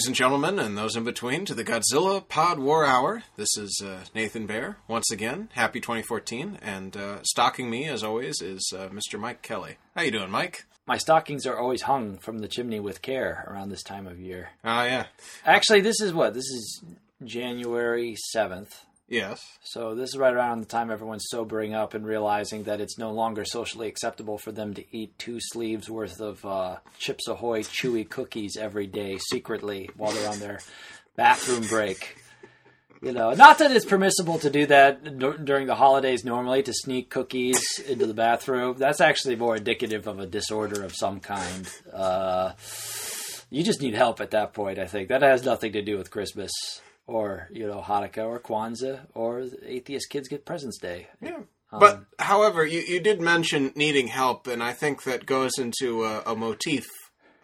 Ladies and gentlemen, and those in between, to the Godzilla Pod War Hour. This is uh, Nathan Bear once again. Happy 2014, and uh, stalking me as always is uh, Mr. Mike Kelly. How you doing, Mike? My stockings are always hung from the chimney with care around this time of year. Ah, yeah, Actually, this is what? This is January 7th. Yes. So this is right around the time everyone's sobering up and realizing that it's no longer socially acceptable for them to eat two sleeves worth of uh, Chips Ahoy chewy cookies every day secretly while they're on their bathroom break. You know, not that it's permissible to do that dur- during the holidays normally to sneak cookies into the bathroom. That's actually more indicative of a disorder of some kind. Uh, you just need help at that point. I think that has nothing to do with Christmas or you know Hanukkah or Kwanzaa or atheist kids get presents day. Yeah. But, however, you, you did mention needing help, and I think that goes into a, a motif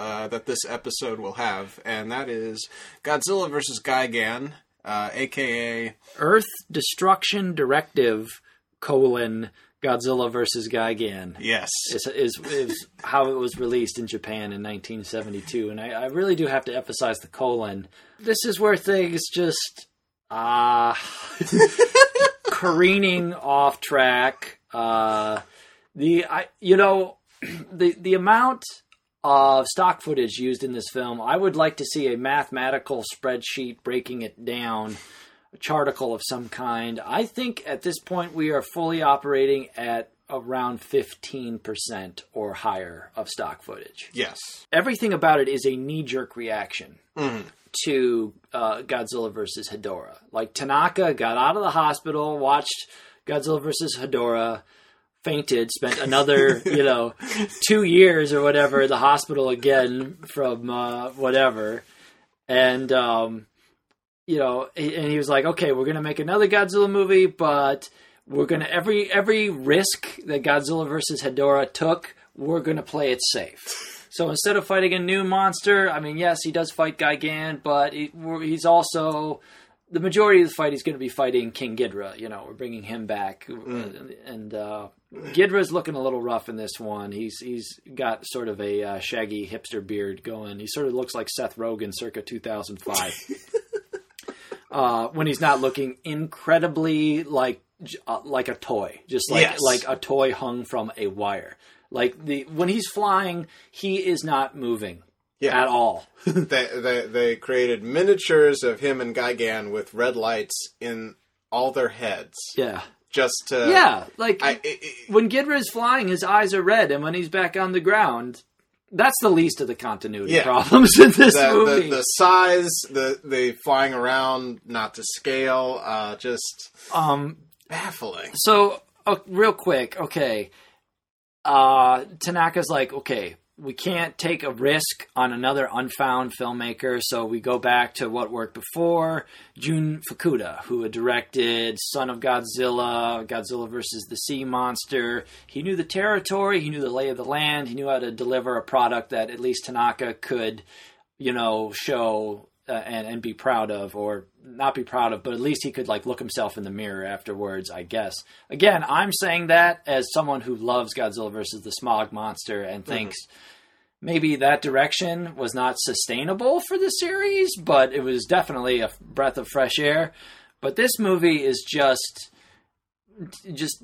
uh, that this episode will have, and that is Godzilla versus Gigan, uh, aka Earth Destruction Directive colon Godzilla versus Gigan. yes, Is, is, is how it was released in Japan in 1972, and I, I really do have to emphasize the colon. This is where things just ah careening off track. Uh, the I you know the the amount of stock footage used in this film, I would like to see a mathematical spreadsheet breaking it down, a charticle of some kind. I think at this point we are fully operating at around 15% or higher of stock footage. yes, Everything about it is a knee jerk reaction Mhm. To uh, Godzilla versus Hedorah. Like Tanaka got out of the hospital, watched Godzilla versus Hedorah, fainted, spent another, you know, two years or whatever in the hospital again from uh, whatever, and um, you know, and he was like, okay, we're gonna make another Godzilla movie, but we're gonna every every risk that Godzilla versus Hedorah took, we're gonna play it safe. So instead of fighting a new monster, I mean, yes, he does fight Gigan, but he, he's also the majority of the fight. He's going to be fighting King Ghidorah. You know, we're bringing him back, and uh, Ghidra's looking a little rough in this one. He's he's got sort of a uh, shaggy hipster beard going. He sort of looks like Seth Rogen, circa 2005. uh, when he's not looking incredibly like uh, like a toy, just like Yes. like a toy hung from a wire. Like the when he's flying, he is not moving Yeah. at all. they, they they created miniatures of him and Gigan with red lights in all their heads, yeah, just to yeah. Like I, i i when Gidra is flying, his eyes are red, and when he's back on the ground, that's the least of the continuity Yeah. problems in this the, movie. the the size, the the flying around, not to scale, uh, just um, baffling. So, uh, real quick, okay. Uh, Tanaka's like, okay, we can't take a risk on another unfound filmmaker, so we go back to what worked before. Jun Fukuda, who had directed Son of Godzilla, Godzilla versus the Sea Monster. He knew the territory, he knew the lay of the land, he knew how to deliver a product that at least Tanaka could, you know, show uh, and and be proud of, or not be proud of, but at least he could like look himself in the mirror afterwards. I guess. Again, I'm saying that as someone who loves Godzilla versus the Smog Monster and thinks maybe that direction was not sustainable for the series, but it was definitely a breath of fresh air. But this movie is just just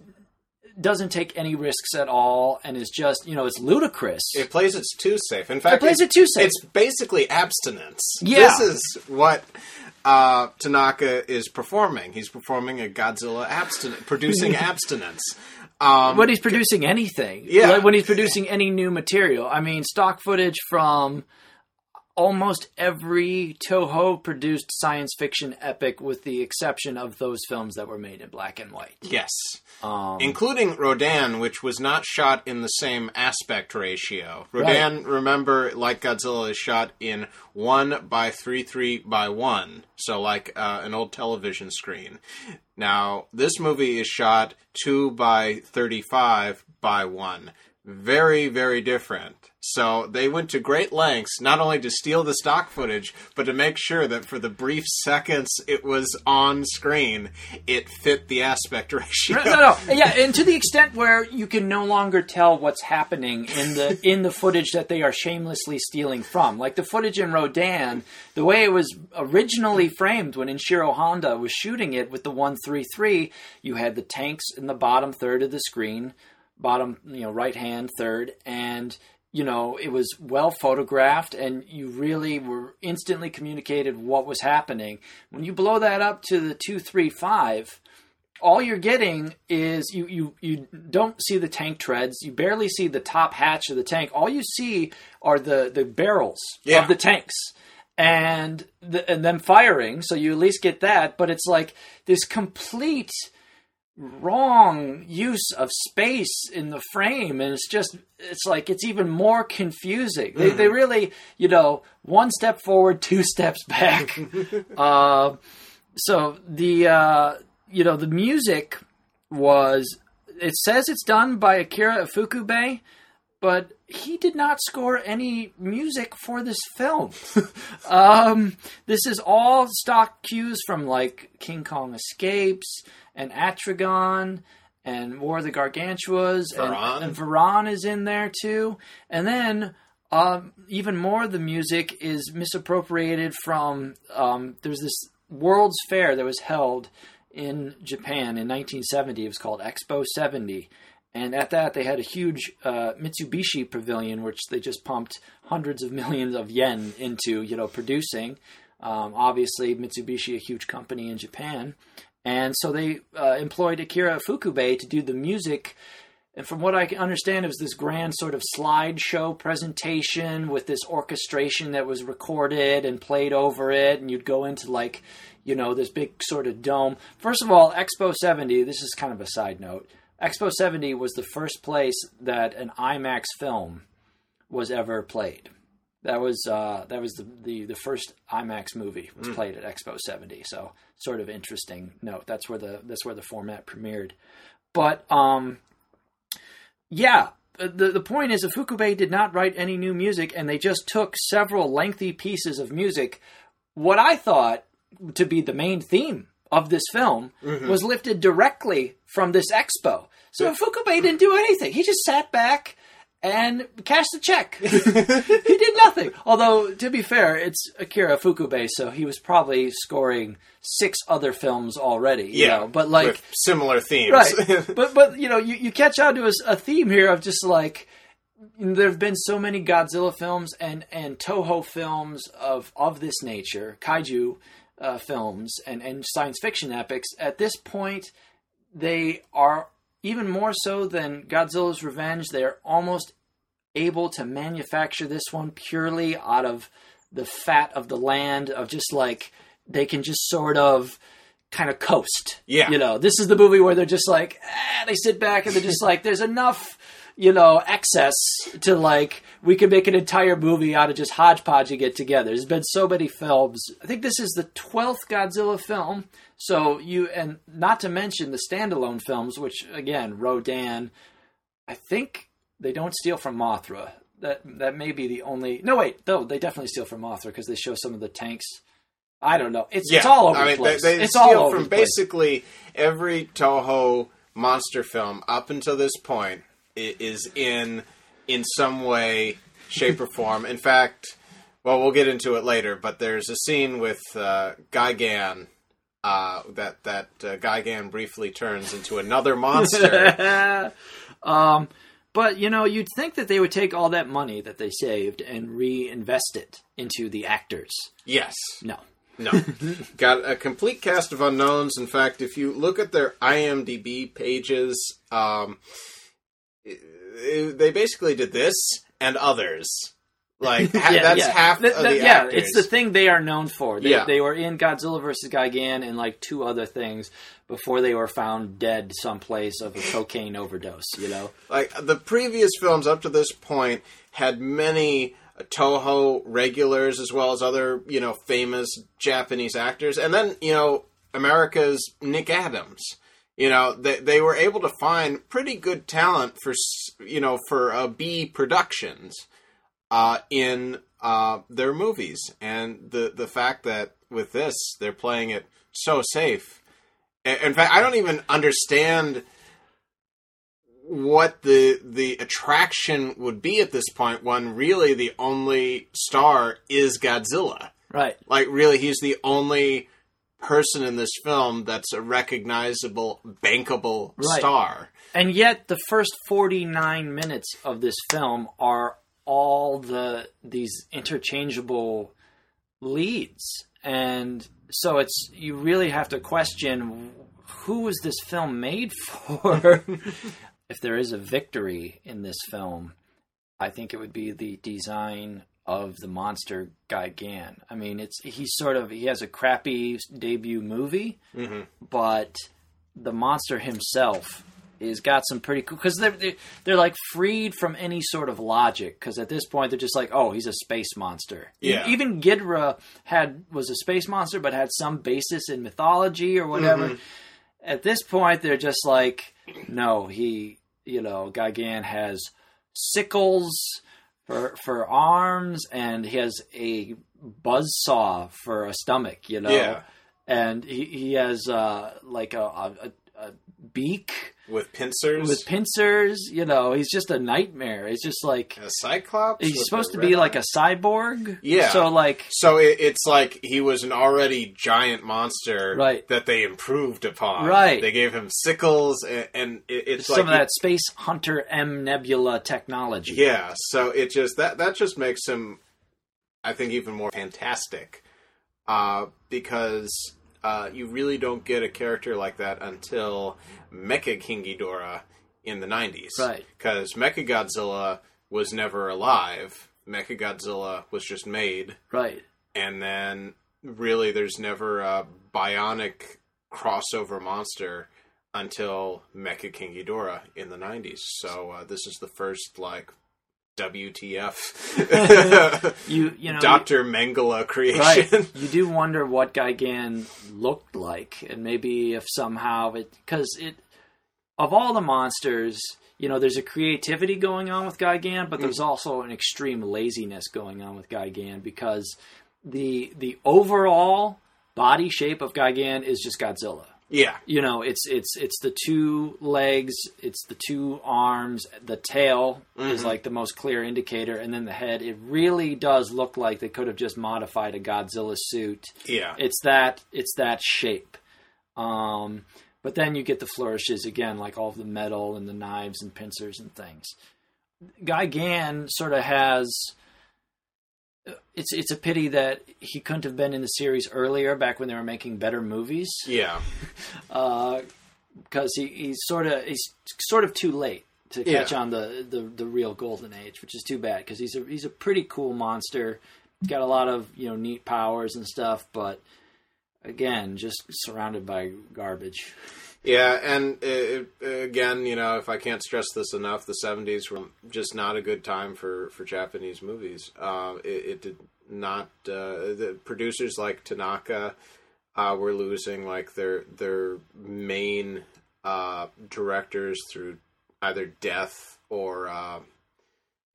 doesn't take any risks at all and is just you know it's ludicrous It plays it too safe. In fact, it plays it too safe. It's basically abstinence. Yeah. This is what uh, Tanaka is performing. He's performing a Godzilla abstinence, producing abstinence. Um, when he's producing anything. Yeah. Like when he's producing any new material. I mean, stock footage from almost every Toho produced science fiction epic, with the exception of those films that were made in black and white. yes. Um, including Rodan, which was not shot in the same aspect ratio. Rodan, remember, like Godzilla, is shot in one by three three by one, so like uh, an old television screen. Now, this movie is shot two by thirty five by one. very, very different. So they went to great lengths not only to steal the stock footage, but to make sure that for the brief seconds it was on screen, it fit the aspect ratio. No, no, yeah, and to the extent where you can no longer tell what's happening in the in the footage that they are shamelessly stealing from, like the footage in Rodan, the way it was originally framed when Ishiro Honda was shooting it with the one three three, you had the tanks in the bottom third of the screen, bottom you know right hand third, and you know, it was well photographed and you really were instantly communicated what was happening. When you blow that up to the 235, all you're getting is you, you, you don't see the tank treads. You barely see the top hatch of the tank. All you see are the, the barrels Yeah. of the tanks and the, and them firing. So you at least get that. But it's like this complete wrong use of space in the frame and it's just it's like it's even more confusing. They, they really you know one step forward two steps back. Uh, so the uh, you know the music was it says it's done by akira ifukube but he did not score any music for this film. um, this is all stock cues from like King Kong Escapes and Atragon and War of the Gargantuas Varan. and, and Varan is in there too. And then um, even more of the music is misappropriated from um, there's this World's Fair that was held in Japan in 1970. It was called Expo 70. And at that, they had a huge uh, Mitsubishi pavilion, which they just pumped hundreds of millions of yen into, you know, producing. Um, obviously, Mitsubishi, a huge company in Japan, and so they uh, employed Akira Ifukube to do the music. And from what I can understand, it was this grand sort of slideshow presentation with this orchestration that was recorded and played over it, and you'd go into like, you know, this big sort of dome. First of all, Expo 70. This is kind of a side note. Expo 70 was the first place that an IMAX film was ever played. That was uh, that was the, the the first IMAX movie was played at Expo 70. So sort of interesting note. That's where the that's where the format premiered. But um, yeah, the the point is, that Ifukube did not write any new music, and they just took several lengthy pieces of music. What I thought to be the main theme of this film was lifted directly from this expo. So Ifukube didn't do anything. He just sat back and cashed the check. he did nothing. Although, to be fair, it's Akira Ifukube, so he was probably scoring six other films already. you Yeah, know, but like similar themes. right but but you know you, you catch on to a, a theme here of just like there have been so many godzilla films and and toho films of of this nature kaiju uh, films and and science fiction epics at this point they are even more so than godzilla's revenge they're almost able to manufacture this one purely out of the fat of the land of just like they can just sort of kind of coast. Yeah. You know, this is the movie where they're just like, eh, they sit back and they're just like, there's enough, you know, excess to like, we could make an entire movie out of just hodgepodging it together. There's been so many films. I think this is the 12th Godzilla film. So you, and not to mention the standalone films, which again, Rodan, I think they don't steal from Mothra. That that may be the only. No, wait, no, they definitely steal from Mothra because they show some of the tanks. I don't know. It's it's all over I mean, the place. They, they it's steal all over from basically every Toho monster film up until this point is in in some way, shape, or form. In fact, well, we'll get into it later. But there's a scene with uh, Gigan. Uh, that that uh, Gigan briefly turns into another monster. um, but you know, you'd think that they would take all that money that they saved and reinvest it into the actors. yes, No. No. Got a complete cast of unknowns. In fact, if you look at their IMDb pages, um, i- they basically did this and others. Like ha- that's half Th- of the yeah, actors. it's the thing they are known for. They, Yeah. they were in Godzilla vs. Gigan and like two other things before they were found dead someplace of a cocaine overdose. You know, like the previous films up to this point had many Toho regulars as well as other you know famous Japanese actors, and then you know America's Nick Adams. You know, they they were able to find pretty good talent for you know for uh, B productions uh, in uh, their movies, and the the fact that with this they're playing it so safe. In in fact, I don't even understand what the the attraction would be at this point when really the only star is Godzilla. Right. Like really he's the only person in this film that's a recognizable bankable Right. star. And yet, the first 49 minutes of this film are all the these interchangeable leads, and so it's you really have to question who was this film made for. if there is a victory in this film, I think it would be the design of the monster Gigan. I mean, it's he's sort of he has a crappy debut movie, Mhm. but the monster himself is got some pretty cool because they're, they're they're like freed from any sort of logic because at this point they're just like oh he's a space monster Yeah. even Ghidorah had was a space monster but had some basis in mythology or whatever Mhm. at this point they're just like no he you know Gigan has sickles for for arms and he has a buzz saw for a stomach you know Yeah. and he, he has uh like a, a, a a beak With pincers with pincers you know he's just a nightmare it's just like a cyclops. he's supposed to be like a cyborg Yeah. so like So it, it's like he was an already giant monster Right. that they improved upon. Right. They gave him sickles, and, and it, it's some like of that space hunter m nebula technology Yeah, so it just that that just makes him, I think, even more fantastic, uh, because uh, you really don't get a character like that until Mecha King Ghidorah in the '90s, Right. Because Mecha Godzilla was never alive. Mecha Godzilla was just made, right and then really, there's never a bionic crossover monster until Mecha King Ghidorah in the 90s. So uh, this is the first like WTF you you know Dr. Mengele creation. right you do wonder what Gigan looked like and maybe if somehow it because it of all the monsters you know there's a creativity going on with Gigan but there's mm. also an extreme laziness going on with Gigan because the the overall body shape of Gigan is just Godzilla Yeah. you know it's it's it's the two legs it's the two arms the tail is Mhm. like the most clear indicator and then the head it really does look like they could have just modified a godzilla suit Yeah. it's that it's that shape um but then you get the flourishes again like all the metal and the knives and pincers and things Gigan sort of has it's it's a pity that he couldn't have been in the series earlier back when they were making better movies Yeah. Uh, because he, he's sort of he's sort of too late to Yeah. catch on the, the the real golden age, which is too bad because he's a he's a pretty cool monster. He's got a lot of you know neat powers and stuff, but again, just surrounded by garbage. Yeah, and uh, again, you know, if I can't stress this enough, the '70s were just not a good time for for Japanese movies. Uh, it, it did not. Uh, the producers like Tanaka uh, were losing like their their main uh, directors through either death or, uh,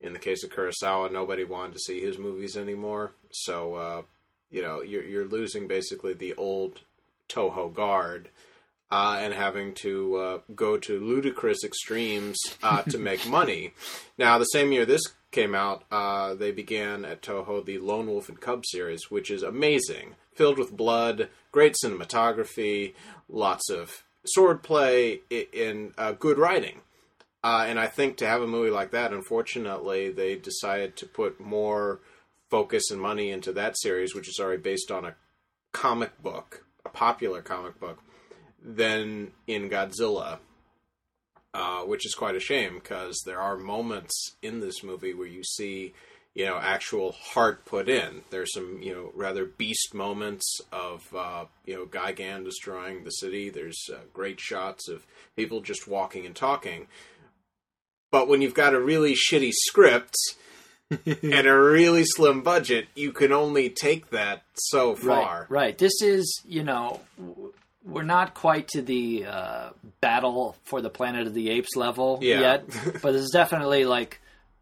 in the case of Kurosawa, nobody wanted to see his movies anymore. So, uh, you know, you're you're losing basically the old Toho guard uh, and having to uh, go to ludicrous extremes uh, to make money. Now, the same year this came out, uh, they began at Toho the Lone Wolf and Cub series, which is amazing, filled with blood, great cinematography, lots of swordplay, in uh, good writing. Uh, and I think to have a movie like that, unfortunately, they decided to put more focus and money into that series, which is already based on a comic book, a popular comic book, than in Godzilla, uh, which is quite a shame because there are moments in this movie where you see, you know, actual heart put in. There's some, you know, rather beast moments of, uh, you know, Gigan destroying the city. There's uh, great shots of people just walking and talking. But when you've got a really shitty script and a really slim budget, you can only take that so far. Right, right. This is, you know, we're not quite to the uh, battle for the Planet of the Apes level Yeah. yet, but this is definitely like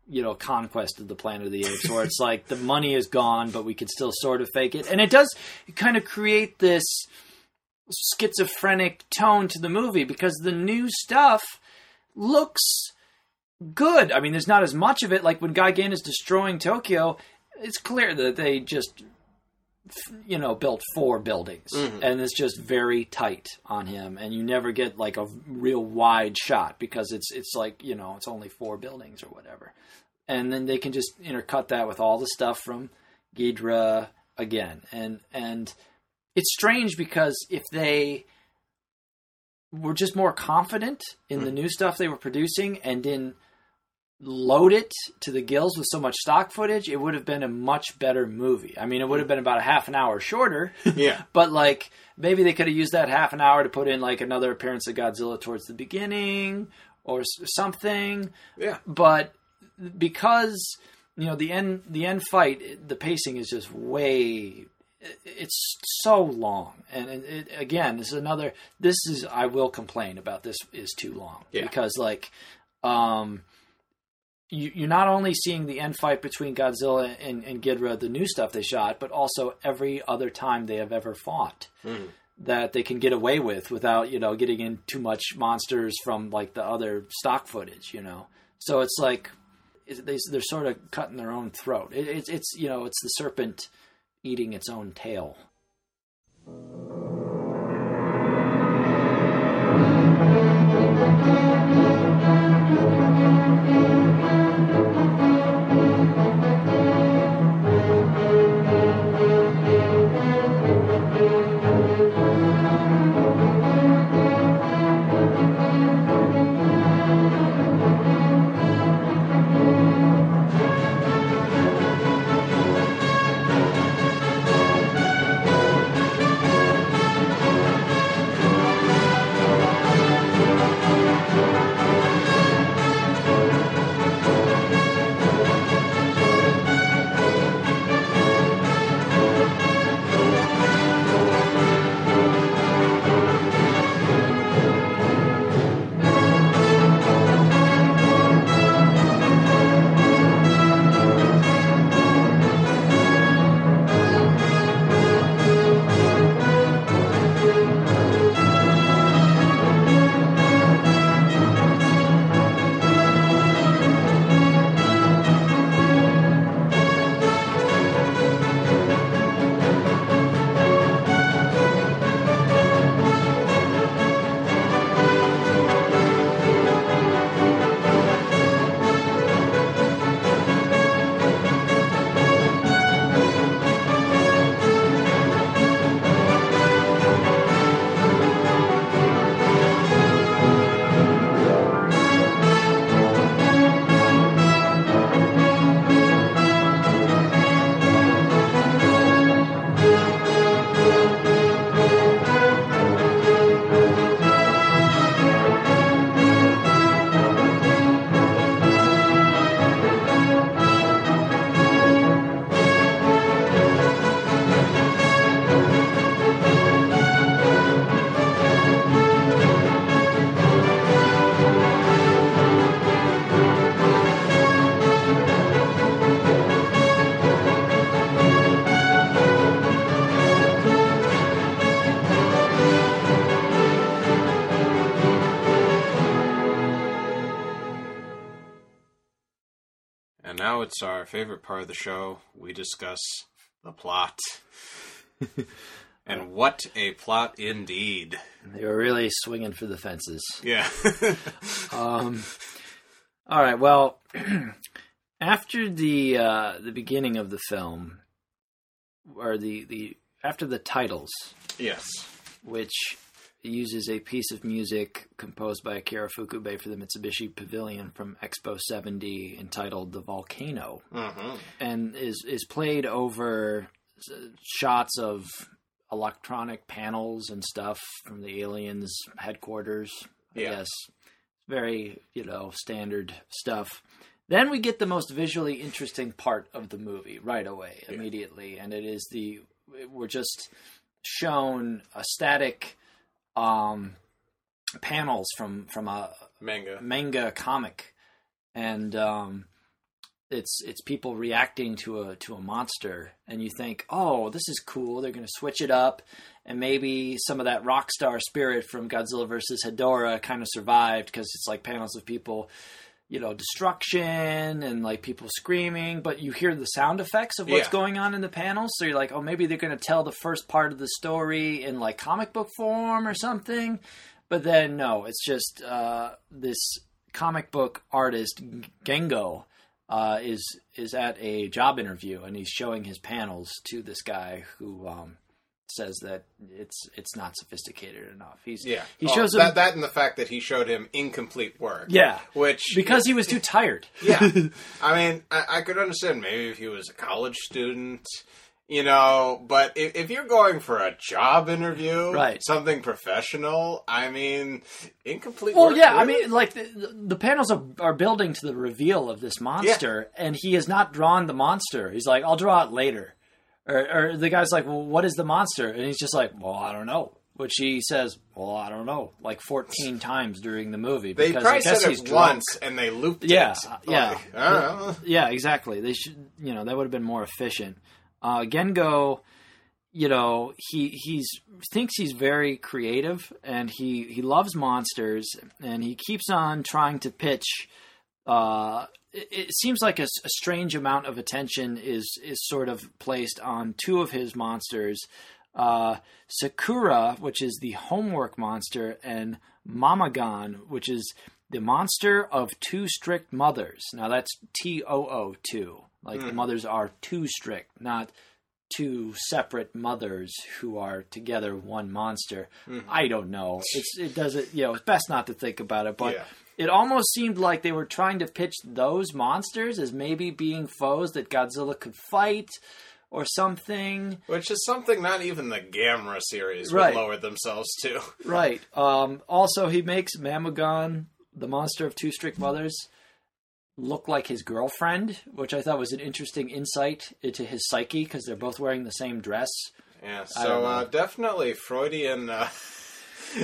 you know conquest of the Planet of the Apes, where it's like the money is gone, but we can still sort of fake it, and it does kind of create this schizophrenic tone to the movie because the new stuff looks good. I mean, there's not as much of it. Like when guy Gigan is destroying Tokyo, it's clear that they just, you know, built four buildings, mm-hmm. and it's just very tight on him, and you never get like a real wide shot because it's it's like you know it's only four buildings or whatever, and then they can just intercut that with all the stuff from Ghidra again, and and it's strange because if they were just more confident in the mm-hmm. new stuff they were producing and didn't load it to the gills with so much stock footage, it would have been a much better movie. I mean, it would have been about a half an hour shorter, Yeah. but like maybe they could have used that half an hour to put in like another appearance of Godzilla towards the beginning or something. Yeah. But because you know the end the end fight, the pacing is just way it's so long and it, it, again this is another this is i will complain about this is too long Yeah. because like um you, you're not only seeing the end fight between godzilla and, and ghidorah the new stuff they shot but also every other time they have ever fought hmm. that they can get away with without you know getting in too much monsters from like the other stock footage you know? So it's like it- they, they're sort of cutting their own throat. It, it's it's you know it's the serpent eating its own tail. It's our favorite part of the show. We discuss the plot. and what a plot indeed. They were really swinging for the fences. Yeah. Um, all right. Well, after the uh, the beginning of the film, or the the after the titles, yes. which uses a piece of music composed by Akira Ifukube for the Mitsubishi Pavilion from Expo 70 entitled "The Volcano," Uh-huh. and is is played over shots of electronic panels and stuff from the aliens headquarters. I Yeah. guess very you know standard stuff. Then we get the most visually interesting part of the movie right away, immediately, and it is the we're just shown a static um, panels from from a Manga. manga comic, and um, it's it's people reacting to a to a monster, and you think, oh, this is cool. They're going to switch it up, and maybe some of that rock star spirit from Godzilla versus Hedorah kind of survived because it's like panels of people. You know, destruction and like people screaming, but you hear the sound effects of what's Yeah. going on in the panels. So you're like, oh, maybe they're going to tell the first part of the story in like comic book form or something. But then no, it's just uh, this comic book artist Gengo uh, is is at a job interview and he's showing his panels to this guy who um, says that it's it's not sophisticated enough. He's Yeah. he Oh, shows him that, that and the fact that he showed him incomplete work. yeah Which because he was too tired. yeah, I mean, I, I could understand maybe if he was a college student, you know, but if, if you're going for a job interview, Right. something professional, I mean, incomplete. Well, work, yeah, I mean, like the, the panels are, are building to the reveal of this monster, and he has not drawn the monster. He's like, "I'll draw it later," or, or the guy's like, "Well, what is the monster?" And he's just like, "Well, I don't know." Which he says, "Well, I don't know," like fourteen times during the movie they because probably I guess said he's it drunk. once and they looped Yeah, it. yeah. Like, I don't know. Yeah, exactly. They should, you know, that would have been more efficient. Uh, Gengo, you know, he he's thinks he's very creative and he he loves monsters and he keeps on trying to pitch. Uh, it, seems like a strange amount of attention is is sort of placed on two of his monsters. Uh, Sakura, which is the homework monster, and Mamagon, which is the monster of two strict mothers. Now that's T O O two. Like the mothers are too strict, not two separate mothers who are together one monster. I don't know. It's it doesn't you know, it's best not to think about it, but Yeah. It almost seemed like they were trying to pitch those monsters as maybe being foes that Godzilla could fight or something. Which is something not even the Gamera series Right. would lower themselves to. Right. Um, also, he makes Mamagon, the monster of two strict mothers, look like his girlfriend, which I thought was an interesting insight into his psyche because they're both wearing the same dress. Yeah, so uh, definitely Freudian. Uh,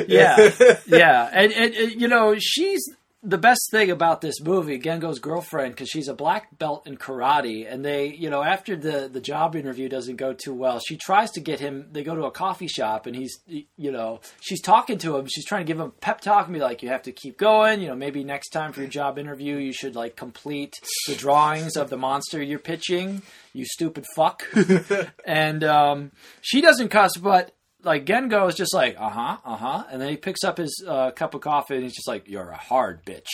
Yeah, yeah, and, and, and, you know she's the best thing about this movie, Gengo's girlfriend, because she's a black belt in karate, and they, you know, after the the job interview doesn't go too well, she tries to get him. They go to a coffee shop, and he's, you know, she's talking to him. She's trying to give him pep talk and be like, "You have to keep going. You know, maybe next time for your job interview, you should like complete the drawings of the monster you're pitching. You stupid fuck." and um, she doesn't cuss, but like Gengo is just like, uh huh, uh huh, and then he picks up his uh, cup of coffee and he's just like, "You're a hard bitch,"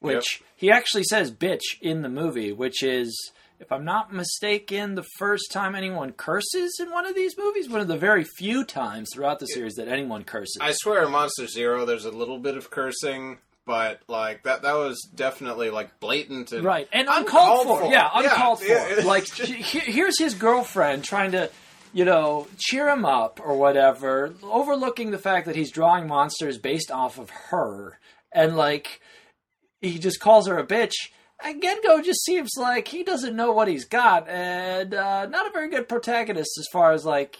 which he actually says "bitch" in the movie, which is, if I'm not mistaken, the first time anyone curses in one of these movies. One of the very few times throughout the series that anyone curses. I swear, in Monster Zero, there's a little bit of cursing, but like that that was definitely like blatant and Right, and uncalled, Uncalled for. for. Yeah, uncalled Yeah, for. yeah. Like, he- here's his girlfriend trying to, you know, cheer him up or whatever, overlooking the fact that he's drawing monsters based off of her, and like, he just calls her a bitch. And Gengo just seems like he doesn't know what he's got, and uh, not a very good protagonist as far as like,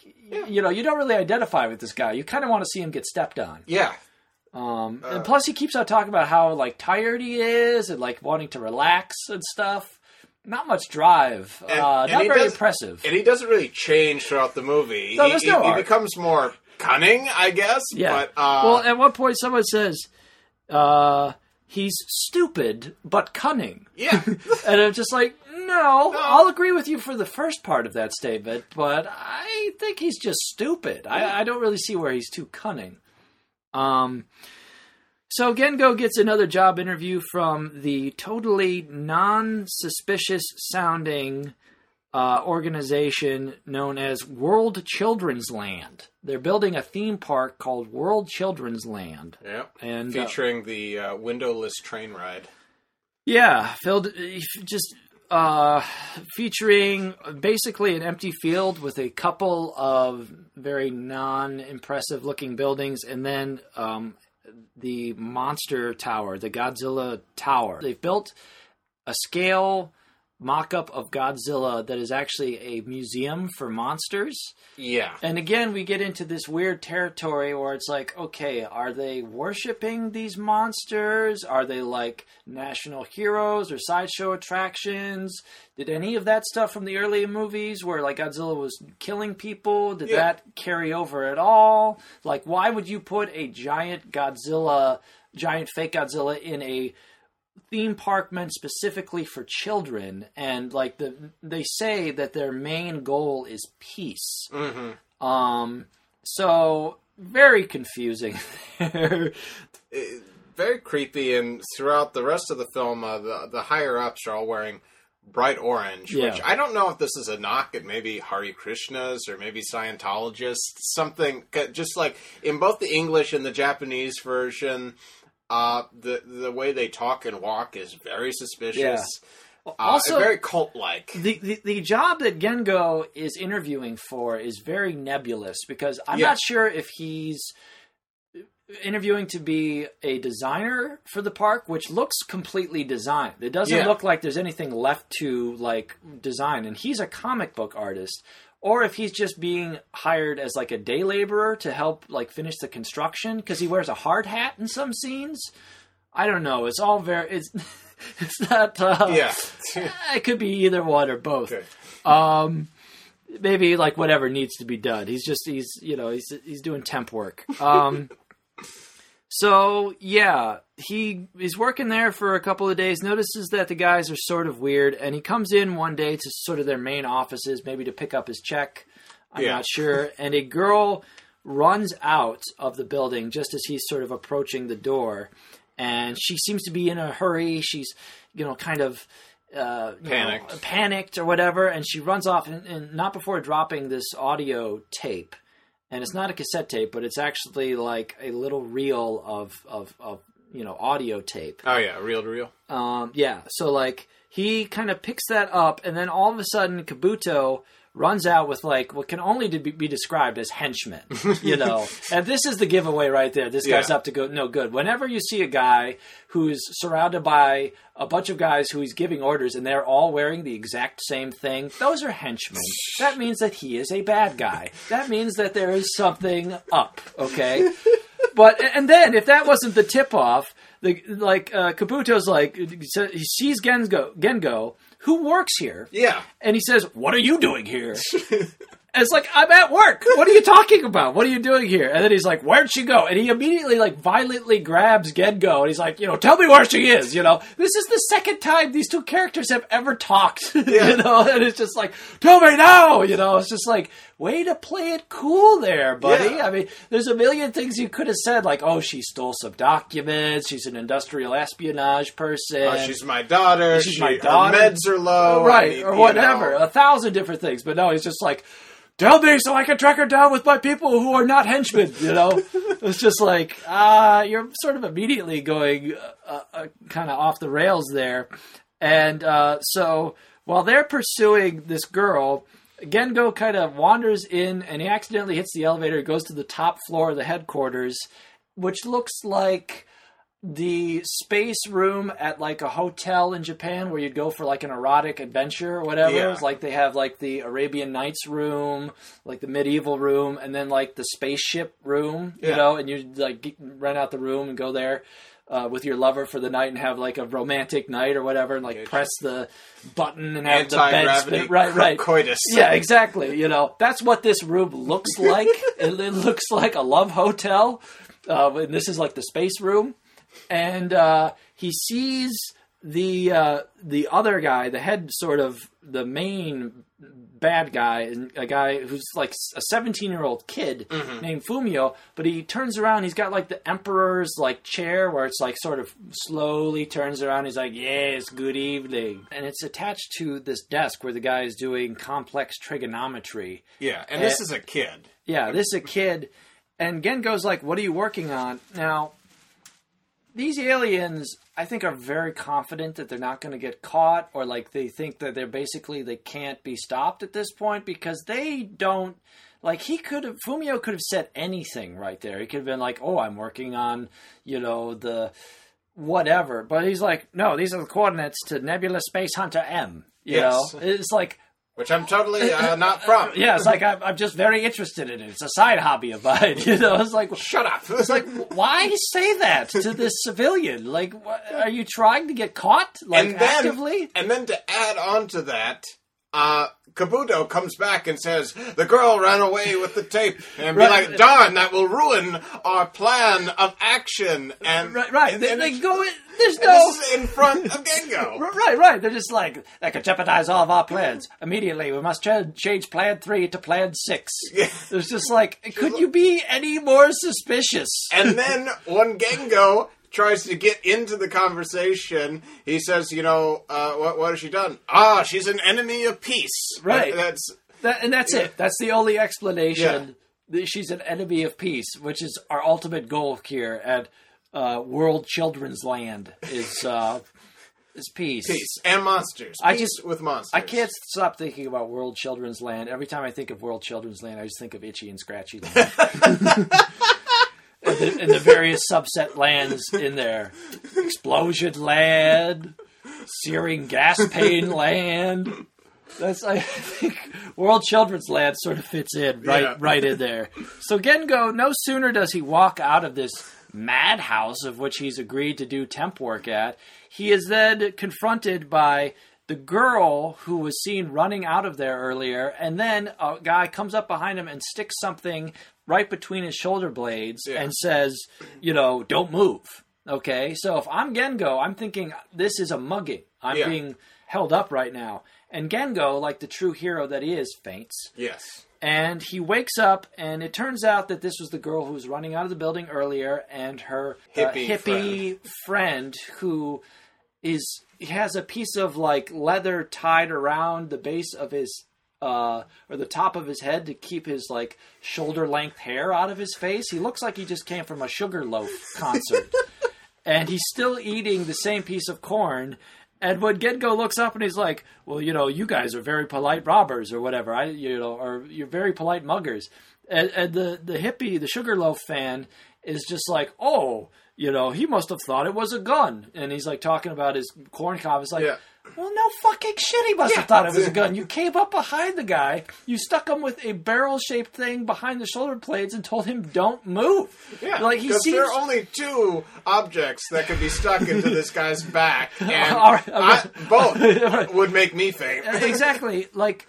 you know, you don't really identify with this guy. You kind of want to see him get stepped on. Yeah, Um, Uh. and plus, he keeps on talking about how like tired he is and like wanting to relax and stuff. Not much drive. And- uh, and not very does- impressive. and he doesn't really change throughout the movie. No, he, there's he- no he arc. becomes more cunning, I guess. yeah. But uh, well, at one point, someone says, uh, "He's stupid but cunning," yeah, and I'm just like, no, I'll agree with you for the first part of that statement, but I think he's just stupid. I, I don't really see where he's too cunning. Um, so Gengo gets another job interview from the totally non-suspicious sounding uh, organization known as World Children's Land. They're building a theme park called World Children's Land, yeah. and uh, Featuring the uh, windowless train ride. yeah, filled just uh, featuring basically an empty field with a couple of very non-impressive looking buildings, and then um, the monster tower, the Godzilla tower. They've built a scale mock up of Godzilla that is actually a museum for monsters. Yeah. And again, we get into this weird territory where it's like, okay, are they worshiping these monsters? Are they like national heroes or sideshow attractions? Did any of that stuff from the early movies where like Godzilla was killing people, did Yeah. that carry over at all? Like, why would you put a giant Godzilla, giant fake Godzilla in a theme park meant specifically for children and like the they say that their main goal is peace Mm-hmm. um so very confusing there Very creepy, and throughout the rest of the film, uh, the the higher ups are all wearing bright orange, Yeah. which I don't know if this is a knock at maybe Hare Krishnas or maybe Scientologists, something just like in both the English and the Japanese version. Uh, the the way they talk and walk is very suspicious. Uh, also very cult like. the, the the job that Gengo is interviewing for is very nebulous because I'm Yeah. not sure if he's interviewing to be a designer for the park, which looks completely designed. It doesn't Yeah. look like there's anything left to like design, and he's a comic book artist. Or if he's just being hired as like a day laborer to help like finish the construction because he wears a hard hat in some scenes. I don't know. It's all very. It's it's not. Uh, Yeah. it could be either one or both. Okay. Um, maybe like whatever needs to be done. He's just he's you know he's he's doing temp work. Um, so yeah, he he's working there for a couple of days. Notices that the guys are sort of weird, and he comes in one day to sort of their main offices, maybe to pick up his check. I'm Yeah. not sure. And a girl runs out of the building just as he's sort of approaching the door, and she seems to be in a hurry. She's you know kind of uh, you know, Panicked. panicked or whatever, and she runs off, and, and not before dropping this audio tape. And it's not a cassette tape, but it's actually like a little reel of of, of you know audio tape. Oh yeah, real to real. Um, yeah, so like he kind of picks that up, and then all of a sudden Kabuto runs out with like what can only be, be described as henchmen, you know. and this is the giveaway right there. This guy's Yeah. up to go no good. Whenever you see a guy who's surrounded by a bunch of guys who he's giving orders and they're all wearing the exact same thing, those are henchmen. That means that he is a bad guy. That means that there is something up, okay? But and then if that wasn't the tip off, the like uh, Kabuto's like he sees Gengo Gengo who works here, Yeah. and he says, "What are you doing here?" It's like I'm at work. What are you talking about? What are you doing here? And then he's like, "Where'd she go?" And he immediately like violently grabs Gengo, and he's like, "You know, tell me where she is." You know, this is the second time these two characters have ever talked. you know, and it's just like, "Tell me now." You know, it's just like, way to play it cool there, buddy. Yeah. I mean, there's a million things you could have said, like, "Oh, she stole some documents. She's an industrial espionage person." Oh, she's my daughter. She's she, my her daughter. meds are low. I right need- or whatever know. a thousand different things but no he's just like tell me so i can track her down with my people who are not henchmen you know? It's just like uh you're sort of immediately going uh, uh, kind of off the rails there. And uh so while they're pursuing this girl Gengo kind of wanders in and he accidentally hits the elevator, goes to the top floor of the headquarters, which looks like the space room at like a hotel in Japan where you'd go for like an erotic adventure or whatever. Yeah. Like they have like the Arabian Nights room, like the medieval room, and then like the spaceship room, you Yeah. know, and you like get- rent out the room and go there. Uh, with your lover for the night and have like a romantic night or whatever, and like press the button and have the bed spin. Right, right. coitus. Yeah, exactly. You know, that's what this room looks like. it, it looks like a love hotel. Uh, and this is like the space room. And uh, he sees the uh, the other guy, the head sort of the main bad guy, and a guy who's like a 17 year old kid named Fumio. But he turns around, he's got like the emperor's like chair where it's like sort of slowly turns around. He's like, "Yes, good evening," and it's attached to this desk where the guy is doing complex trigonometry. Yeah, and this is a kid. Yeah, this is a kid. And Gengo's like, What are you working on? Now, these aliens, I think, are very confident that they're not going to get caught, or like they think that they're basically, they can't be stopped at this point because they don't. Like he could have, Fumio could have said anything right there. He could have been like, "Oh, I'm working on, you know, the whatever." But he's like, "No, these are the coordinates to Nebula Space Hunter M." You Yes. know, it's like Which I'm totally uh, uh, uh not from. Uh, yeah, it's like I'm, I'm just very interested in it. It's a side hobby of mine. You know, it's like Shut up. it's like why say that to this civilian? Like, what, are you trying to get caught? Like and then, actively? and then to add on to that, uh, Kabuto comes back and says, the girl ran away with the tape. And be Right. like, darn, that will ruin our plan of action. And, Right, right. They, and they go. In, there's no. in front of Gengo. Right, right. They're just like that could jeopardize all of our plans. Immediately, we must ch- change Plan Three to Plan Six. Yeah. There's just like, could you be any more suspicious? And then when Gengo tries to get into the conversation, he says, you know, uh, what, what has she done? Ah, she's an enemy of peace. Right. That's, That, and that's it. That's the only explanation. that She's an enemy of peace, which is our ultimate goal here at uh, World Children's Land. Is uh, is peace. peace. And monsters. I Peace just- with monsters. I can't stop thinking about World Children's Land. Every time I think of World Children's Land, I just think of Itchy and Scratchy. the, and the various subset lands in there: Explosion Land, Searing Gas Pain Land. That's I think World Children's Land sort of fits in right Yeah. right in there. So Gengo, no sooner does he walk out of this madhouse of which he's agreed to do temp work at, he is then confronted by the girl who was seen running out of there earlier, and then a guy comes up behind him and sticks something right between his shoulder blades Yeah. and says, you know, don't move. Okay, so if I'm Gengo, I'm thinking this is a mugging. I'm Yeah. being held up right now. And Gengo, like the true hero that he is, faints. Yes. And he wakes up, and it turns out that this was the girl who was running out of the building earlier, and her uh, Hippie hippie friend. who is he has a piece of like leather tied around the base of his uh, or the top of his head to keep his like shoulder length hair out of his face. He looks like he just came from a Sugarloaf concert, and he's still eating the same piece of corn. And when Gengo looks up and he's like, "Well, you know, you guys are very polite robbers or whatever. I, you know, or you're very polite muggers." And, and the the hippie, the Sugarloaf fan, is just like, "Oh, you know, he must have thought it was a gun." And he's like talking about his corn cob. It's like, Yeah. Well, no fucking shit. He must Yeah. have thought it was a gun. You came up behind the guy, you stuck him with a barrel-shaped thing behind the shoulder blades, and told him, "Don't move." Yeah, like he because seems. there are only two objects that could be stuck into this guy's back, and right, I, both would make me faint. exactly like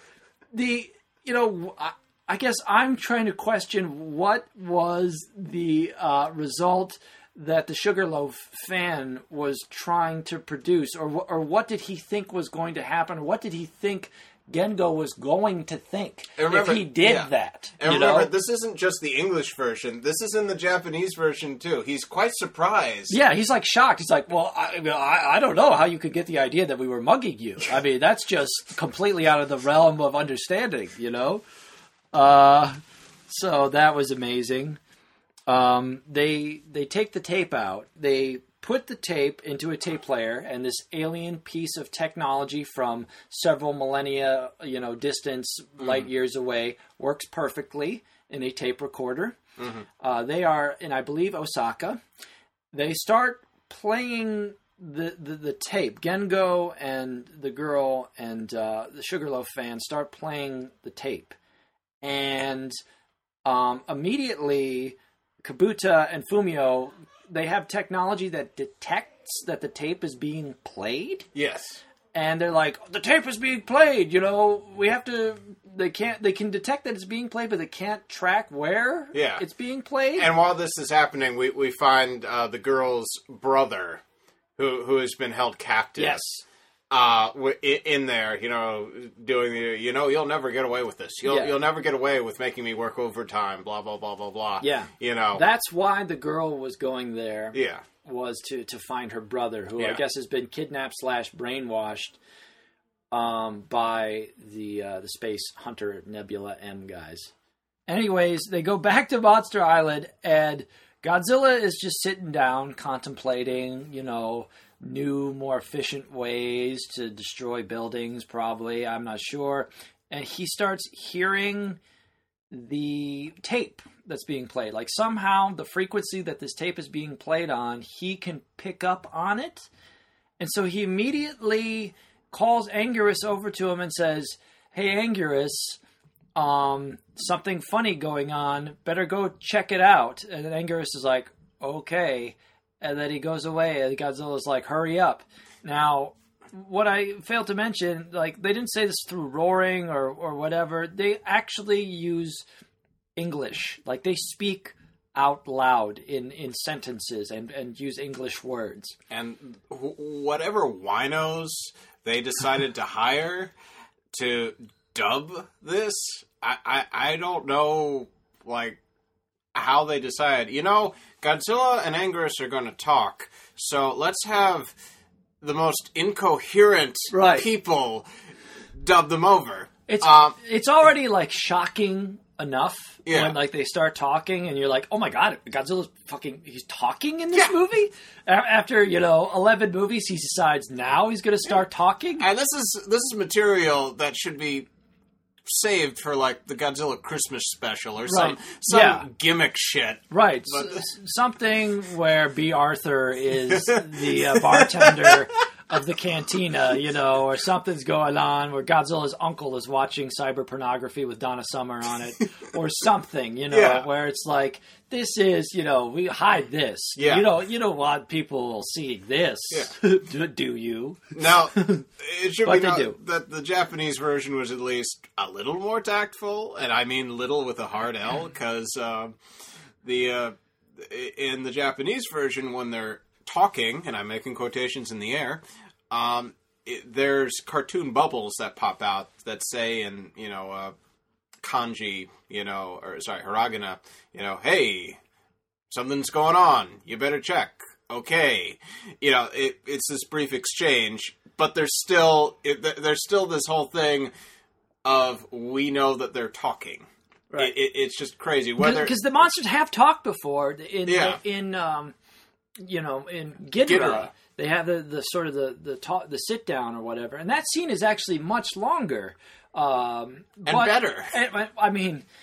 the you know I, I guess i'm trying to question what was the uh, result that the sugarloaf fan was trying to produce or or what did he think was going to happen or what did he think Gengo was going to think remember- if he did yeah. that And remember, know this isn't just the English version. This is in the Japanese version too. He's quite surprised. yeah, he's like shocked. He's like, "Well, I, I, I don't know how you could get the idea that we were mugging you. I mean, that's just completely out of the realm of understanding, you know." Uh, so that was amazing. Um, they they take the tape out. They put the tape into a tape player, and this alien piece of technology from several millennia, you know, distance, light years away, works perfectly in a tape recorder. Uh, they are in, I believe, Osaka. They start playing the, the, the tape. Gengo and the girl and uh, the Sugarloaf fan start playing the tape. And um, immediately, Kabuta and Fumio, they have technology that detects that the tape is being played Yes. and they're like, the tape is being played. You know, we have to. They can't. They can detect that it's being played, but they can't track where Yeah. it's being played. And while this is happening, we we find uh, the girl's brother, who who has been held captive. yes, uh, in there, you know, doing the, you know, you'll never get away with this. You'll Yeah. you'll never get away with making me work overtime. Blah blah blah blah blah. Yeah. you know, that's why the girl was going there. yeah, Was to to find her brother, who I guess has been kidnapped slash brainwashed, um, by the uh, the space hunter Nebula M guys. Anyways, they go back to Monster Island, and Godzilla is just sitting down, contemplating, you know, new, more efficient ways to destroy buildings, probably. I'm not sure. And he starts hearing the tape that's being played. Like somehow the frequency that this tape is being played on, he can pick up on it. And so he immediately calls Anguirus over to him and says, "Hey, Anguirus, um, something funny going on. Better go check it out." And then Anguirus is like, "Okay," and then he goes away. And Godzilla's like, "Hurry up!" Now, what I failed to mention, like they didn't say this through roaring or or whatever. They actually use English, like they speak out loud in in sentences and and use English words. And wh- whatever winos they decided to hire to dub this, I, I I don't know like how they decide. You know, Godzilla and Anguirus are going to talk, so let's have the most incoherent Right. people dub them over. It's Um, it's already like shocking enough Yeah. when like they start talking and you're like, oh my god, Godzilla's fucking he's talking in this Yeah. movie. A- After you know eleven movies, he decides now he's going to start talking. And this is this is material that should be saved for like the Godzilla Christmas special or some Right. some Yeah. gimmick shit. Right, But- S- s- something where Bea Arthur is the uh, bartender of the cantina, you know, or something's going on where Godzilla's uncle is watching cyber pornography with Donna Summer on it, or something, you know, Yeah. where it's like this is, you know, we hide this. Yeah. you don't, you don't want people seeing this, Yeah. do, do you? Now, it should be noted that the Japanese version was at least a little more tactful, and I mean little with a hard L, because uh, the uh, in the Japanese version when they're talking, and I'm making quotations in the air, um, it, there's cartoon bubbles that pop out that say in you know uh, kanji, you know, or sorry, hiragana, you know, hey, something's going on. You better check. Okay, you know, it, it's this brief exchange, but there's still it, there's still this whole thing of we know that they're talking. Right. It, it, it's just crazy. Whether because the monsters have talked before in Yeah. in um, you know in Ghidorah, Ghidorah. they have the, the sort of the the talk, the sit down or whatever, and that scene is actually much longer um, and but- better. I, I- mean.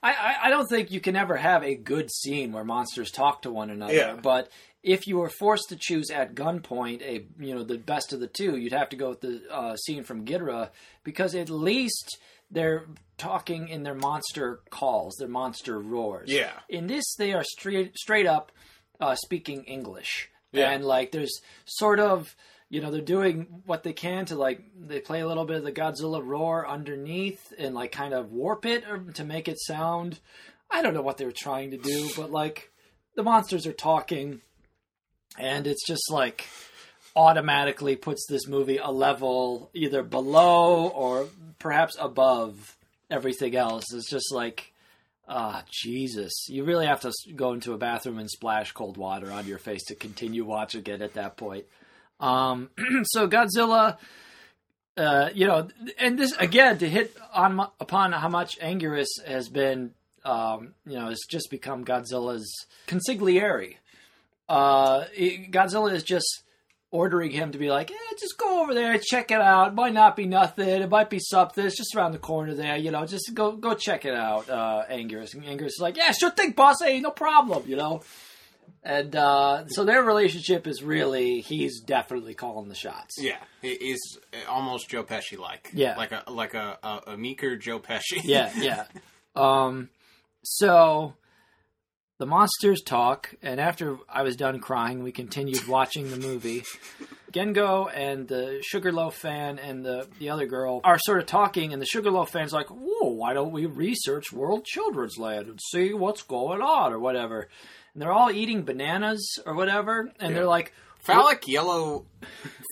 I, I, I don't think you can ever have a good scene where monsters talk to one another. Yeah. But if you were forced to choose at gunpoint a you know the best of the two, you'd have to go with the uh, scene from Ghidorah because at least they're talking in their monster calls, their monster roars. Yeah. In this, they are straight straight up uh, speaking English, Yeah. and like there's sort of you know they're doing what they can to like they play a little bit of the Godzilla roar underneath and like kind of warp it or to make it sound. I don't know what they were trying to do, but like the monsters are talking, and it's just like automatically puts this movie a level either below or perhaps above everything else. It's just like, ah, Jesus. You really have to go into a bathroom and splash cold water on your face to continue watching it at that point. Um, so Godzilla, uh, you know, and this again to hit on upon how much Anguirus has been, um, you know, has just become Godzilla's consigliere. Uh, it- Godzilla is just ordering him to be like, eh, just go over there, check it out. It might not be nothing. It might be something. It's just around the corner there. You know, just go go check it out. Uh, Anguirus. And Anguirus is like, yeah, sure thing, boss. Hey, no problem. You know. And uh, so their relationship is really he's definitely calling the shots. Yeah, he, he's almost Joe Pesci like. Yeah. like a like a, a, a meeker Joe Pesci. yeah, yeah. Um, so the monsters talk, and after I was done crying, we continued watching the movie. Gengo and the Sugarloaf fan and the the other girl are sort of talking, and the Sugarloaf fan's like, "Whoa, why don't we research World Children's Land and see what's going on or whatever?" And they're all eating bananas or whatever, and they're like, Phallic yellow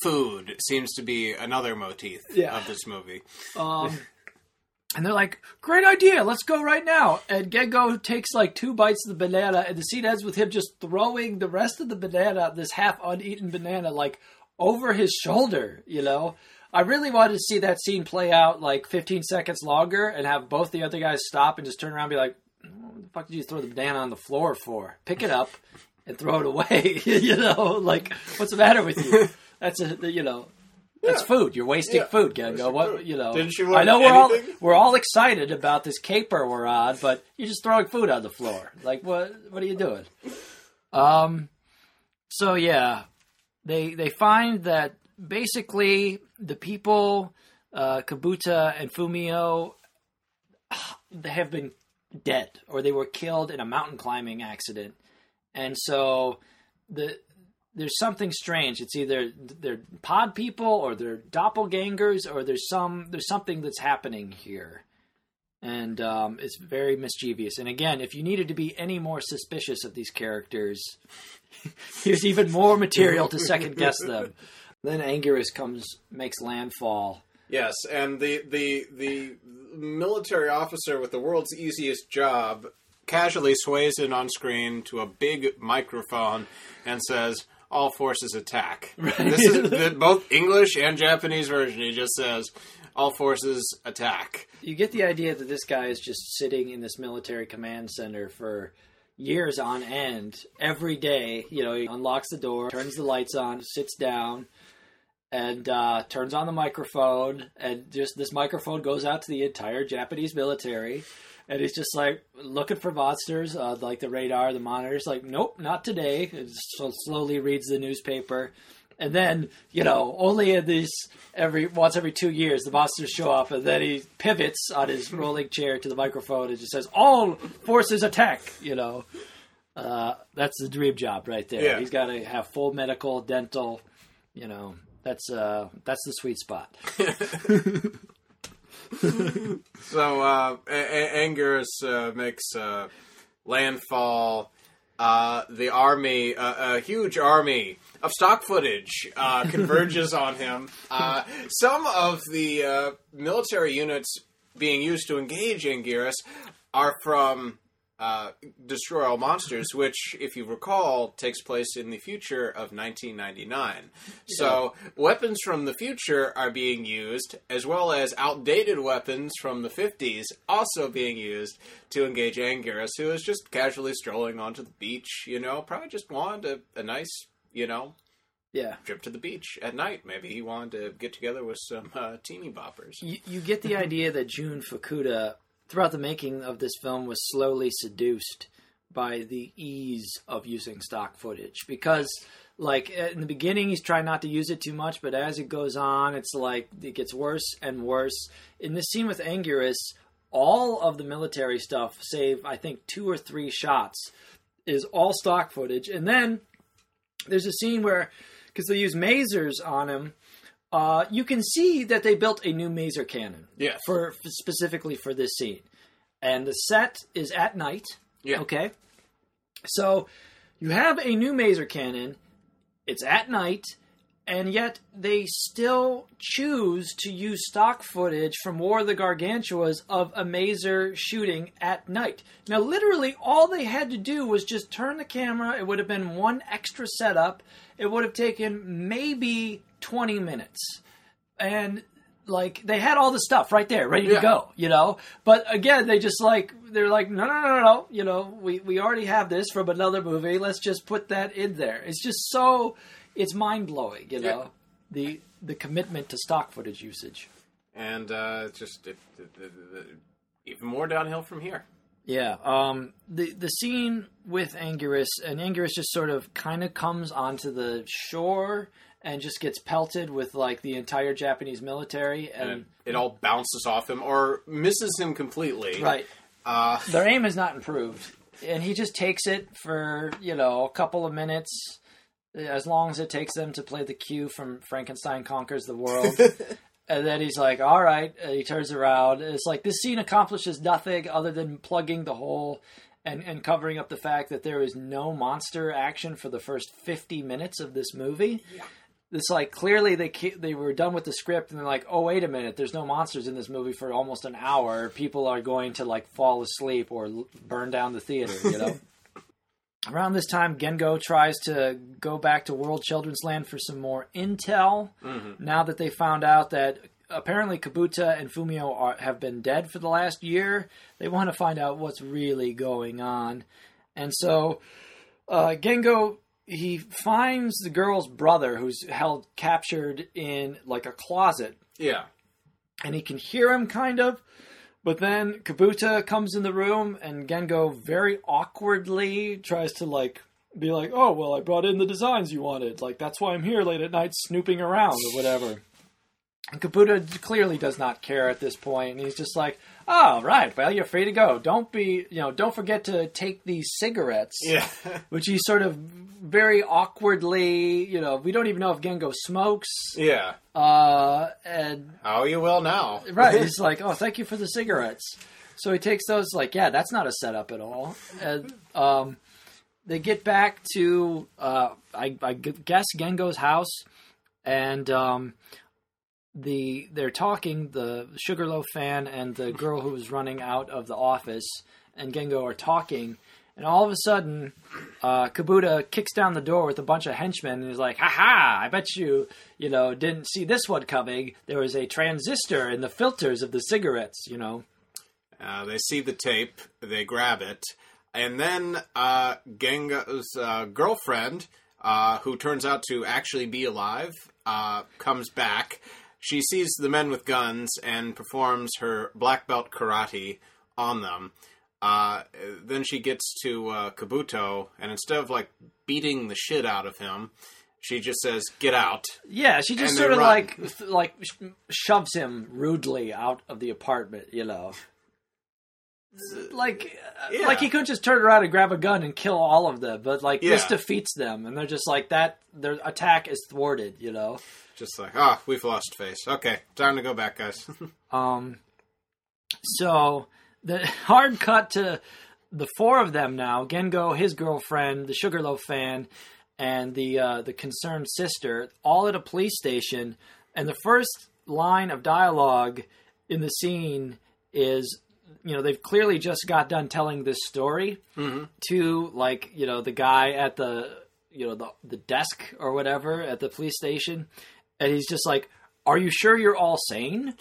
food seems to be another motif Yeah. of this movie. Um, and they're like, "Great idea! Let's go right now!" And Gengo takes like two bites of the banana, and the scene ends with him just throwing the rest of the banana, this half uneaten banana, like over his shoulder. You know, I really wanted to see that scene play out like 15 seconds longer, and have both the other guys stop and just turn around and be like, mm, "What the fuck did you throw the banana on the floor for? Pick it up." And throw it away, you know. Like, what's the matter with you? That's a, you know, that's food. You're wasting Yeah. food, Gengo. What food. you know? Didn't you I know we're all we're all excited about this caper we're on, but you're just throwing food on the floor. Like what? What are you doing? Um. So yeah, they they find that basically, the people, uh, Kabuta and Fumio, they have been dead or they were killed in a mountain climbing accident, and so the there's something strange. It's either they're pod people or they're doppelgangers or there's some there's something that's happening here, and um, it's very mischievous. And again, if you needed to be any more suspicious of these characters, here's even more material to second guess them. Then Anguirus comes makes landfall. Yes, and the the the military officer with the world's easiest job casually sways in on screen to a big microphone and says, "All forces attack." This is the, both English and Japanese version. He just says, "All forces attack." You get the idea that this guy is just sitting in this military command center for years on end, every day. You know, he unlocks the door, turns the lights on, sits down, and uh, turns on the microphone, and just this microphone goes out to the entire Japanese military. And he's just like looking for monsters, uh, like the radar, the monitors. Like, nope, not today. And so slowly reads the newspaper, and then you know, only in these every once every two years, the monsters show up, and then he pivots on his rolling chair to the microphone and just says, "All forces attack!" You know, uh, that's the dream job right there. Yeah. He's got to have full medical, dental. You know, that's uh, that's the sweet spot. So uh, A- A- Anguirus uh, makes uh, landfall. Uh, the army, uh, a huge army of stock footage, uh, converges on him. Uh, some of the uh, military units being used to engage Anguirus are from uh, Destroy All Monsters, which, if you recall, takes place in the future of 1999. So, weapons from the future are being used, as well as outdated weapons from the 50s also being used to engage Anguirus, who is just casually strolling onto the beach, you know, probably just wanted a, a nice, you know, Yeah. trip to the beach at night. Maybe he wanted to get together with some uh, teeny boppers. You, you get the idea that Jun Fukuda, throughout the making of this film, was slowly seduced by the ease of using stock footage because. Like in the beginning, he's trying not to use it too much, but as it goes on, it's like it gets worse and worse. In this scene with Anguirus, all of the military stuff, save I think two or three shots, is all stock footage. And then there's a scene where, because they use masers on him, uh, you can see that they built a new maser cannon. Yeah. For, specifically for this scene, and the set is at night. Yeah. Okay. So you have a new maser cannon. It's at night, and yet they still choose to use stock footage from War of the Gargantuas of a maser shooting at night. Now, literally, all they had to do was just turn the camera. It would have been one extra setup. It would have taken maybe 20 minutes. And like they had all the stuff right there ready Yeah. to go you know but again they just like they're like no no no no no you know we we already have this from another movie let's just put that in there it's just so it's mind-blowing you know Yeah. the the commitment to stock footage usage And uh, it's just it, it, it, it- even more downhill from here. Yeah, um, the the scene with Anguirus and Anguirus just sort of kind of comes onto the shore and just gets pelted with like the entire Japanese military and, and it all bounces off him or misses him completely. right. Uh, Their aim is not improved, and he just takes it for you know a couple of minutes, as long as it takes them to play the cue from Frankenstein conquers the world. And then he's like, "All right." And he turns around. And it's like this scene accomplishes nothing other than plugging the hole and and covering up the fact that there is no monster action for the first fifty minutes of this movie. It's like clearly they they were done with the script and they're like, "Oh wait a minute, there's no monsters in this movie for almost an hour. People are going to like fall asleep or l- burn down the theater." You know. Around this time, Gengo tries to go back to World Children's Land for some more intel. Now that they found out that apparently Kabuta and Fumio are, have been dead for the last year, they want to find out what's really going on. And so uh, Gengo he finds the girl's brother who's held captured in like a closet yeah. and he can hear him kind of. But then Kabuta comes in the room and Gengo very awkwardly tries to like be like, "Oh, well, I brought in the designs you wanted. Like that's why I'm here late at night snooping around or whatever." Kabuto clearly does not care at this point. point, and he's just like, "Oh, right. Well, you're free to go. Don't be, you know, don't forget to take these cigarettes." Yeah. Which he sort of very awkwardly, you know, we don't even know if Gengo smokes. yeah. Uh, and Oh, you will now. right, he's like, "Oh, thank you for the cigarettes." So he takes those. Like, yeah, that's not a setup at all. And um, they get back to, uh, I, I guess, Gengo's house, and um, the they're talking. The Sugarloaf fan and the girl who was running out of the office and Gengo are talking. And all of a sudden, uh, Kabuta kicks down the door with a bunch of henchmen and he's like, "Ha ha! I bet you, you know, didn't see this one coming. There was a transistor in the filters of the cigarettes, you know." Uh, they see the tape, they grab it, and then uh, uh, girlfriend, uh, who turns out to actually be alive, uh, comes back. She sees the men with guns and performs her black belt karate on them. Uh, then she gets to uh, Kabuto, and instead of like beating the shit out of him, she just says, "Get out." Yeah, she just sort of run. like like shoves him rudely out of the apartment, you know. Like, uh, Yeah. like he couldn't just turn around and grab a gun and kill all of them, but like this defeats them, and they're just like that. Their attack is thwarted, you know. Just like, ah, we've lost face. Okay, time to go back, guys. Um, so the hard cut to the four of them now: Gengo, his girlfriend, the Sugarloaf fan, and the uh, the concerned sister, all at a police station. And the first line of dialogue in the scene is, you know, they've clearly just got done telling this story to like, you know, the guy at the, you know, the the desk or whatever at the police station, and he's just like, "Are you sure you're all sane?"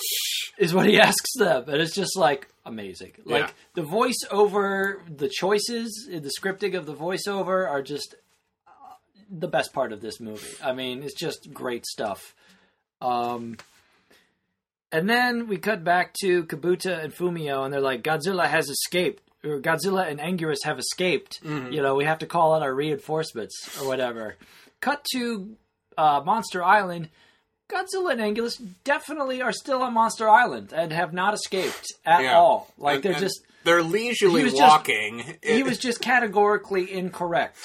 is what he asks them, and it's just like amazing. Like Yeah. the voiceover, the choices, the scripting of the voiceover are just uh, the best part of this movie. I mean, it's just great stuff. Um, and then we cut back to Kabuta and Fumio, and they're like, Godzilla has escaped. Or Godzilla and Anguirus have escaped. You know, we have to call out our reinforcements or whatever. Cut to uh, Monster Island. Godzilla and Anguirus definitely are still on Monster Island and have not escaped at Yeah. all. Like And- they're and just they're leisurely He was just- walking. he was just categorically incorrect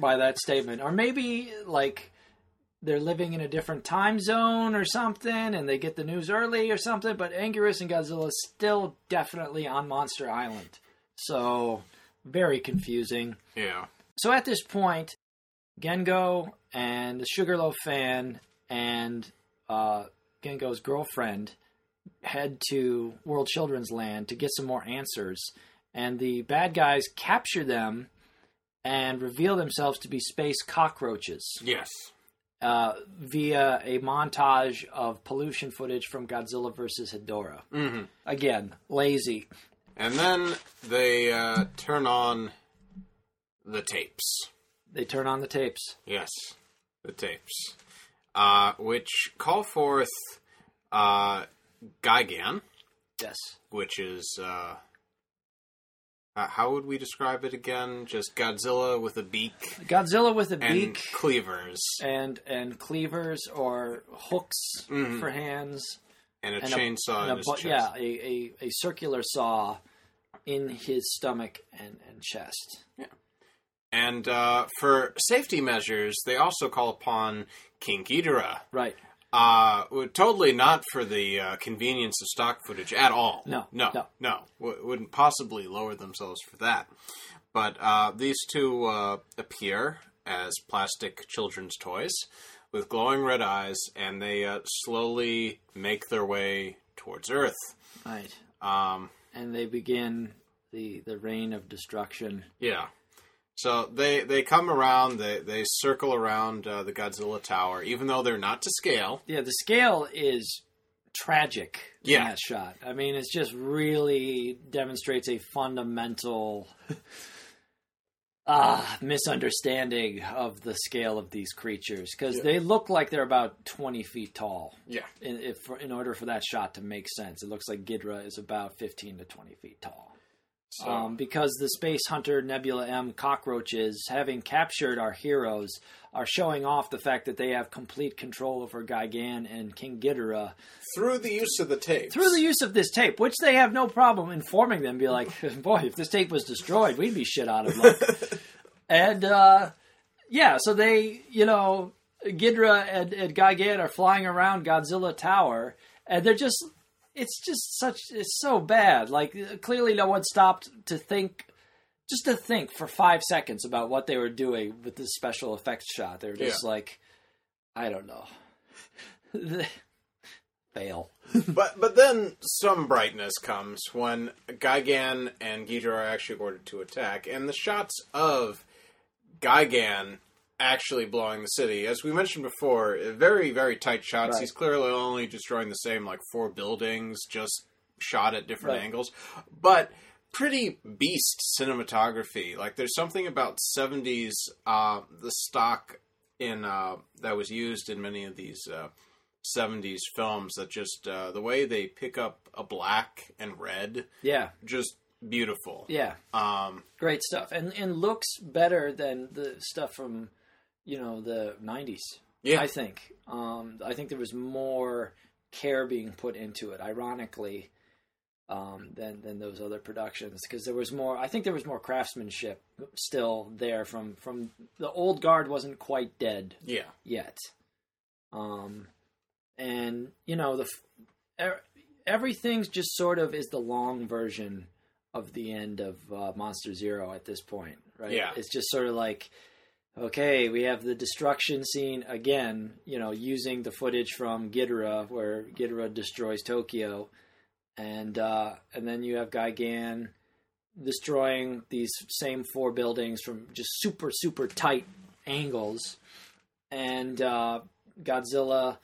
by that statement. Or maybe like they're living in a different time zone or something and they get the news early or something, but Anguirus and Godzilla still definitely on Monster Island. So very confusing. yeah. So at this point, Gengo and the Sugarloaf fan and uh, Gengo's girlfriend head to World Children's Land to get some more answers. And the bad guys capture them and reveal themselves to be space cockroaches Yes. Uh, via a montage of pollution footage from Godzilla versus Hedorah. hmm Again, lazy. And then they uh, turn on the tapes. They turn on the tapes. Yes, the tapes, uh, which call forth uh, Gigan, Yes. which is uh, how would we describe it again? Just Godzilla with a beak Godzilla with a and beak. cleavers and and cleavers or hooks Mhm. for hands and a and a- chainsaw and in a his bu- chest. yeah a, a, a circular saw in his stomach and, and chest Yeah. And uh, for safety measures, they also call upon King Ghidorah. right Uh, totally not for the uh, convenience of stock footage at all. No, no, no. no. W- wouldn't possibly lower themselves for that. But uh, these two uh, appear as plastic children's toys with glowing red eyes, and they uh, slowly make their way towards Earth. right Um, and they begin the the reign of destruction yeah. So they, they come around, they, they circle around uh, the Godzilla Tower, even though they're not to scale. yeah the scale is tragic in Yeah. that shot i mean it's just really demonstrates a fundamental uh, misunderstanding of the scale of these creatures because they look like they're about 20 feet tall Yeah. in, if, in order for that shot to make sense, it looks like Ghidra is about 15 to 20 feet tall. So, um, because the space hunter Nebula M cockroaches, having captured our heroes, are showing off the fact that they have complete control over Gigan and King Ghidorah through the use of the tape. through the use of this tape, which they have no problem informing them. Be like, boy, if this tape was destroyed, we'd be shit out of luck. and uh, yeah, so they, you know, Ghidorah and, and Gigan are flying around Godzilla Tower, and they're just, it's just such, it's so bad. Like uh, clearly, no one stopped to think. Just to think for five seconds about what they were doing with this special effects shot. They were just Yeah. like, I don't know. Fail. but but then some brightness comes when Gigan and Ghidorah are actually ordered to attack, and the shots of Gigan actually blowing the city, as we mentioned before, very very tight shots. Right. He's clearly only destroying the same like four buildings, just shot at different Right. angles, but pretty beast cinematography. Like there's something about '70s uh, the stock in uh, that was used in many of these. Uh, 70s films that just uh, the way they pick up a black and red Yeah, just beautiful yeah. um great stuff and and looks better than the stuff from you know the 90s yeah i think um i think there was more care being put into it ironically um than than those other productions because there was more i think there was more craftsmanship still there from from the old guard wasn't quite dead yeah yet. Um, and you know the er, everything's just sort of is the long version of the end of uh, Monster Zero at this point, right? Yeah. it's just sort of like. Okay, we have the destruction scene again, you know, using the footage from Ghidorah where Ghidorah destroys Tokyo. And uh, and then you have Gigan destroying these same four buildings from just super, super tight angles. And uh, Godzilla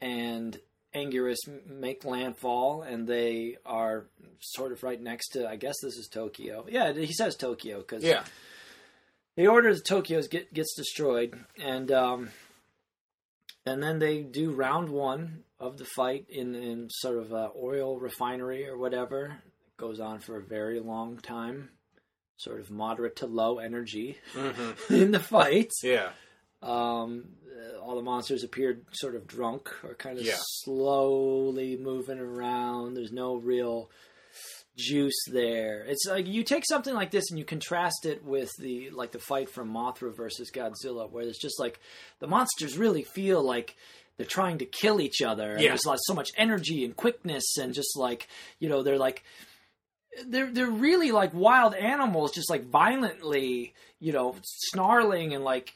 and Anguirus make landfall, and they are sort of right next to. I guess this is Tokyo. Yeah, he says Tokyo because yeah the order of Tokyo's get gets destroyed, and um, and then they do round one of the fight in in sort of a oil refinery or whatever. It goes on for a very long time, sort of moderate to low energy hmm in the fight. yeah Um, uh, all the monsters appeared sort of drunk or kind of Yeah. slowly moving around. There's no real juice there. It's like you take something like this and you contrast it with the like the fight from Mothra versus Godzilla, where it's just like the monsters really feel like they're trying to kill each other. And Yeah. There's like so much energy and quickness and just like you know they're like they're they're really like wild animals, just like violently, you know, snarling and like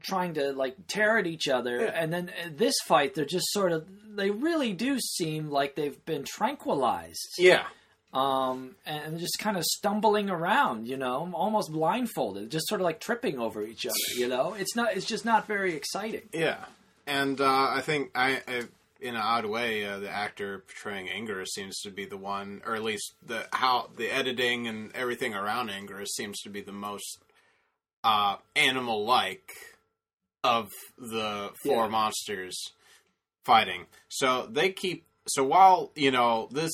trying to like tear at each other. Yeah. And then uh, this fight, they're just sort of they really do seem like they've been tranquilized, yeah um, and just kind of stumbling around, you know, almost blindfolded, just sort of like tripping over each other. You know, it's not, it's just not very exciting. yeah and uh i think i, I in an odd way uh, the actor portraying Anguirus seems to be the one or at least the how the editing and everything around Anguirus seems to be the most uh animal like of the four Yeah. monsters fighting. So they keep. So while you know this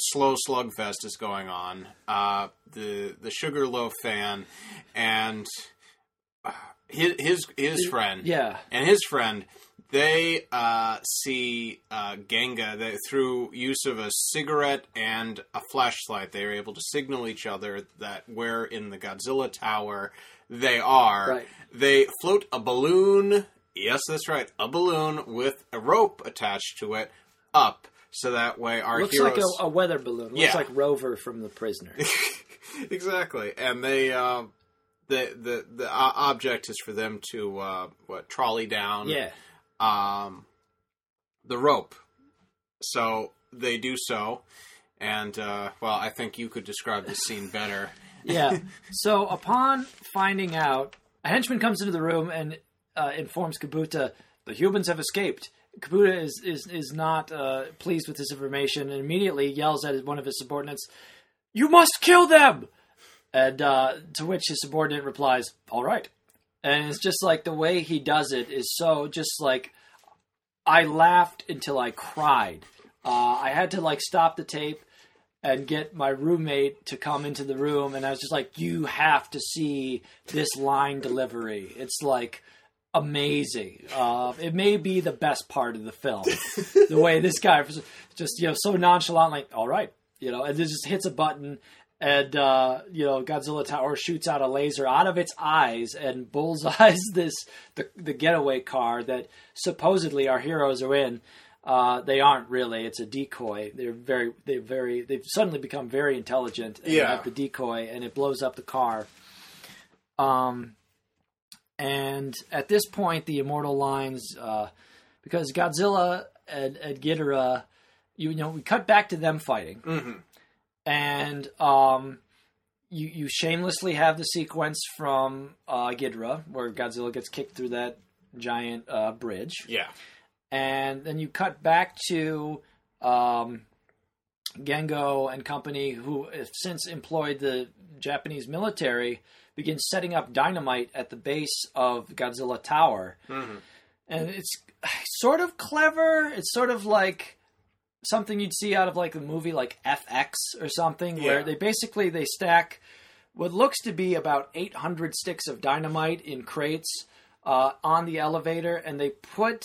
slow slugfest is going on, uh, the the Sugarloaf fan and uh, his his his friend, Yeah, and his friend, they uh, see uh, Gengo they, through use of a cigarette and a flashlight. They are able to signal each other that where in the Godzilla Tower they are. Right. They float a balloon. Yes, that's right, a balloon with a rope attached to it up, so that way our looks heroes like a, a weather balloon. Looks Yeah. like Rover from The Prisoner. exactly, and they uh, the the the uh, object is for them to uh, what trolley down yeah, um, the rope. So they do so, and uh, well, I think you could describe this scene better. yeah. So upon finding out, a henchman comes into the room and uh, informs Kabuta the humans have escaped. Kabuta is is is not uh, pleased with this information and immediately yells at one of his subordinates, "You must kill them!" And uh, to which his subordinate replies, "All right." And it's just like the way he does it is so just like I laughed until I cried. Uh, I had to like stop the tape and get my roommate to come into the room, and I was just like, "You have to see this line delivery. It's like." Amazing. Uh, it may be the best part of the film. the way this guy was just, you know, so nonchalant, like, all right, you know, and it just hits a button and, uh, you know, Godzilla Tower shoots out a laser out of its eyes and bullseyes this, the, the getaway car that supposedly our heroes are in. Uh, they aren't really. It's a decoy. They're very, they're very, they've suddenly become very intelligent. And Yeah. the decoy, and it blows up the car. Um, and at this point, the immortal lines, uh, because Godzilla and, and Ghidorah, you know, we cut back to them fighting, Mhm. and um, you you shamelessly have the sequence from uh, Ghidorah where Godzilla gets kicked through that giant uh, bridge, Yeah. and then you cut back to um, Gengo and company, who have since employed the Japanese military, begin setting up dynamite at the base of Godzilla Tower, Mhm. and it's sort of clever. It's sort of like something you'd see out of like a movie like FX or something, where they basically they stack what looks to be about 800 sticks of dynamite in crates uh, on the elevator, and they put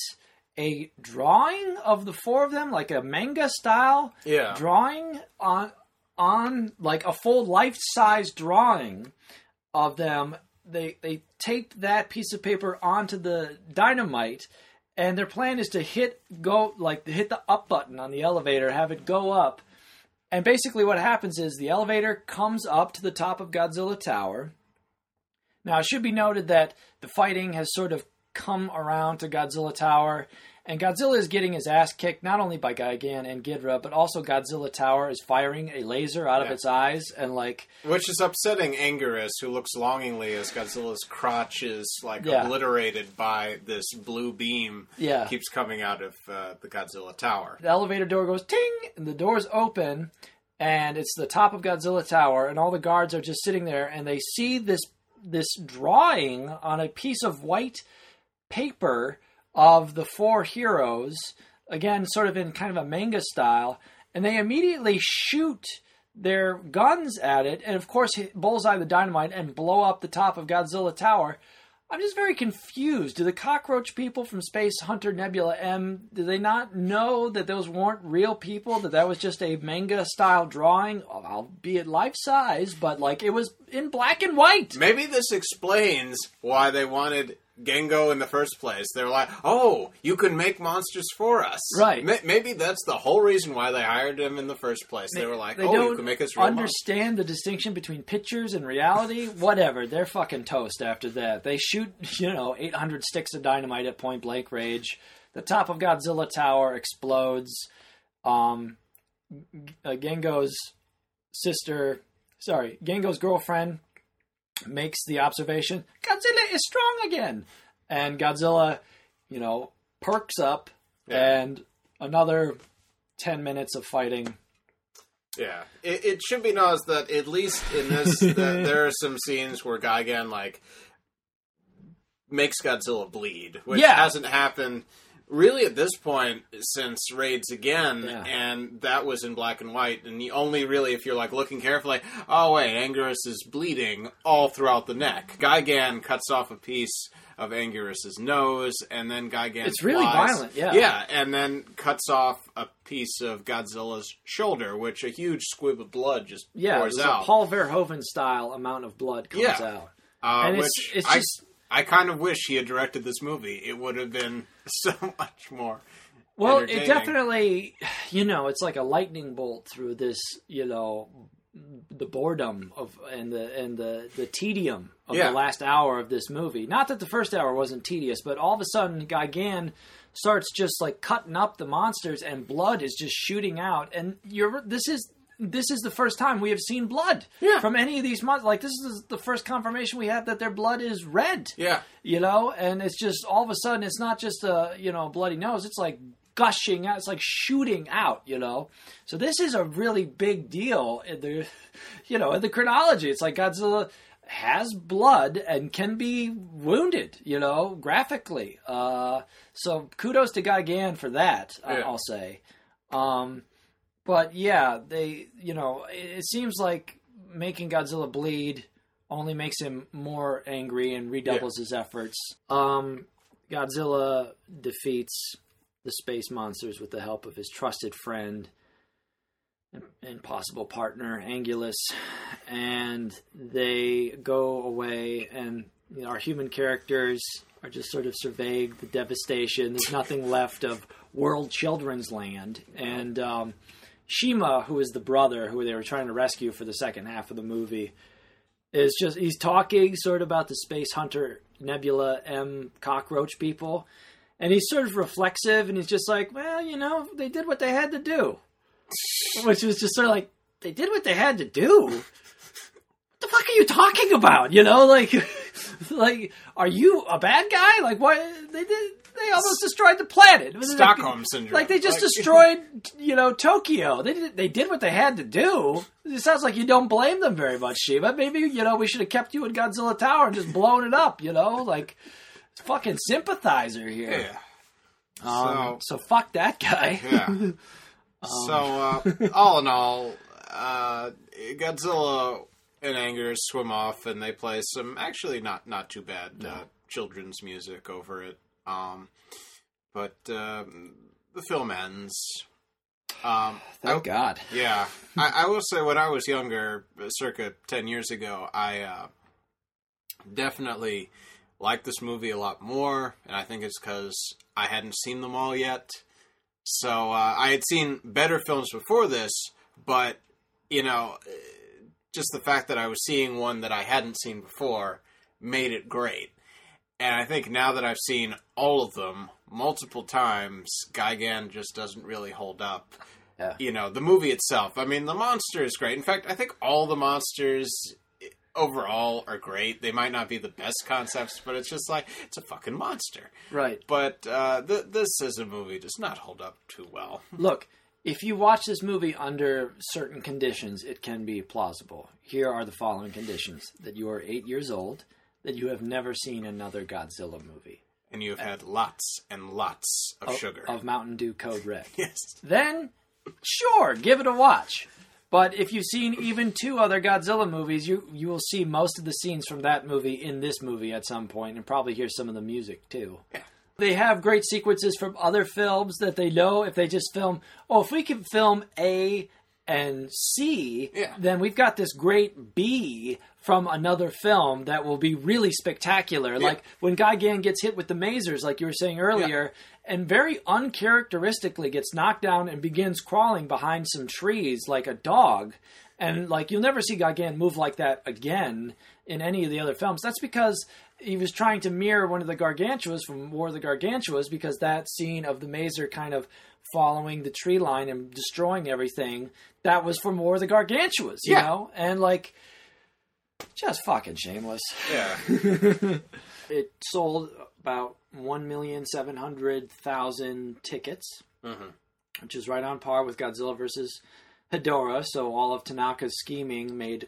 a drawing of the four of them, like a manga style Yeah. drawing on on like a full life size drawing of them. They they tape that piece of paper onto the dynamite, and their plan is to hit go like hit the up button on the elevator, have it go up, and basically what happens is the elevator comes up to the top of Godzilla Tower. Now it should be noted that the fighting has sort of come around to Godzilla Tower, and Godzilla is getting his ass kicked not only by Gigan and Ghidorah, but also Godzilla Tower is firing a laser out of its eyes, and like Which is upsetting Anguirus, who looks longingly as Godzilla's crotch is like Yeah. obliterated by this blue beam. Yeah. keeps coming out of uh, the Godzilla tower. the elevator door goes ting, and the doors open, and it's the top of Godzilla Tower, and all the guards are just sitting there, and they see this this drawing on a piece of white paper of the four heroes, again, sort of in kind of a manga style, and they immediately shoot their guns at it, and of course, bullseye the dynamite and blow up the top of Godzilla Tower. I'm just very confused. Do the cockroach people from Space Hunter Nebula M do they not know that those weren't real people? That that was just a manga style drawing, albeit life size, but like it was in black and white. Maybe this explains why they wanted Gengo in the first place. They're like, oh, you can make monsters for us. Right. Ma- Maybe that's the whole reason why they hired him in the first place. They were like, They oh, you can make us real monsters. understand the distinction between pictures and reality. Whatever, they're fucking toast after that. They shoot, you know, 800 sticks of dynamite at point blank range. The top of Godzilla Tower explodes. Um, G- uh, Gengo's sister, sorry, Gengo's girlfriend makes the observation Godzilla is strong again. And Godzilla, you know, perks up Yeah. and another 10 minutes of fighting. Yeah, it, it should be noticed that at least in this, that there are some scenes where Gigan like makes Godzilla bleed, which Yeah. hasn't happened really at this point since Raids again, Yeah. and that was in black and white. And you only really, if you're like looking carefully, oh wait, Anguirus is bleeding all throughout the neck. Gigan cuts off a piece of Anguirus's nose, and then Gigan It's really flies- violent, yeah. yeah, and then cuts off a piece of Godzilla's shoulder, which a huge squib of blood just Yeah, pours out. a Paul Verhoeven style amount of blood comes Yeah. out. uh, and which it's- it's just- I kind of wish he had directed this movie. It would have been so much more. Well, it definitely, you know, it's like a lightning bolt through this, you know, the boredom of and the and the the tedium of Yeah. the last hour of this movie. Not that the first hour wasn't tedious, but all of a sudden, Gigan starts just like cutting up the monsters, and blood is just shooting out. And you're this is. This is the first time we have seen blood Yeah. from any of these monsters. Like this is the first confirmation we have that their blood is red. Yeah, you know and it's just all of a sudden it's not just a you know bloody nose it's like gushing out it's like shooting out you know so this is a really big deal in the you know in the chronology it's like godzilla has blood and can be wounded you know graphically uh so kudos to Gigan for that Yeah. i'll say um but yeah, they you know it, seems like making Godzilla bleed only makes him more angry and redoubles his efforts. Um, Godzilla defeats the space monsters with the help of his trusted friend and, and possible partner Anguirus, and they go away, and you know, our human characters are just sort of surveying the devastation. There's nothing left of World Children's Land, and um, Shima, who is the brother who they were trying to rescue for the second half of the movie, is just he's talking sort of about the space hunter Nebula M cockroach people, and he's sort of reflexive, and he's just like, well, you know, they did what they had to do, which was just sort of like they did what they had to do. What the fuck are you talking about? You know, like, like, are you a bad guy? Like, what they did? They almost destroyed the planet. Was like- Stockholm syndrome. like they just Like- destroyed, you know, Tokyo. They did, they did what they had to do. It sounds like you don't blame them very much, Shima. Maybe you know we should have kept you in Godzilla Tower and just blown it up. You know, like fucking sympathizer here. Yeah. Um, so, fuck that guy. Yeah. Um, so, uh, all in all, uh, Godzilla and Anguirus swim off, and they play some actually not not too bad uh, children's music over it. Um, but um, the film ends. Um, Thank I- God. yeah, I, I will say when I was younger, circa ten years ago, I uh, definitely liked this movie a lot more, and I think it's because I hadn't seen them all yet. So uh, I had seen better films before this, but you know, just the fact that I was seeing one that I hadn't seen before made it great. And I think now that I've seen all of them multiple times, Gigan just doesn't really hold up Yeah. you know the movie itself i mean the monster is great in fact i think all the monsters overall are great they might not be the best concepts but it's just like it's a fucking monster Right. but uh, th- this as a movie does not hold up too well Look, if you watch this movie under certain conditions, it can be plausible. Here are the following conditions: that you are eight years old, that you have never seen another Godzilla movie. and you have had lots and lots of sugar of Mountain Dew Code Red. yes then sure, give it a watch. But if you've seen even two other Godzilla movies, you you will see most of the scenes from that movie in this movie at some point, and probably hear some of the music too. Yeah. They have great sequences from other films that they know if they just film. Oh, if we can film A and C, Yeah. then we've got this great B from another film that will be really spectacular. Like when Gigan gets hit with the masers, like you were saying earlier, and very uncharacteristically gets knocked down and begins crawling behind some trees like a dog. And like you'll never see Gigan move like that again in any of the other films. That's because he was trying to mirror one of the gargantuas from War of the Gargantuas because that scene of the maser kind of following the tree line and destroying everything that was from War of the Gargantuas, you Yeah. know? And like just fucking shameless. yeah It sold about 1,700,000 tickets, Mhm. which is right on par with Godzilla versus Hedorah. So all of Tanaka's scheming made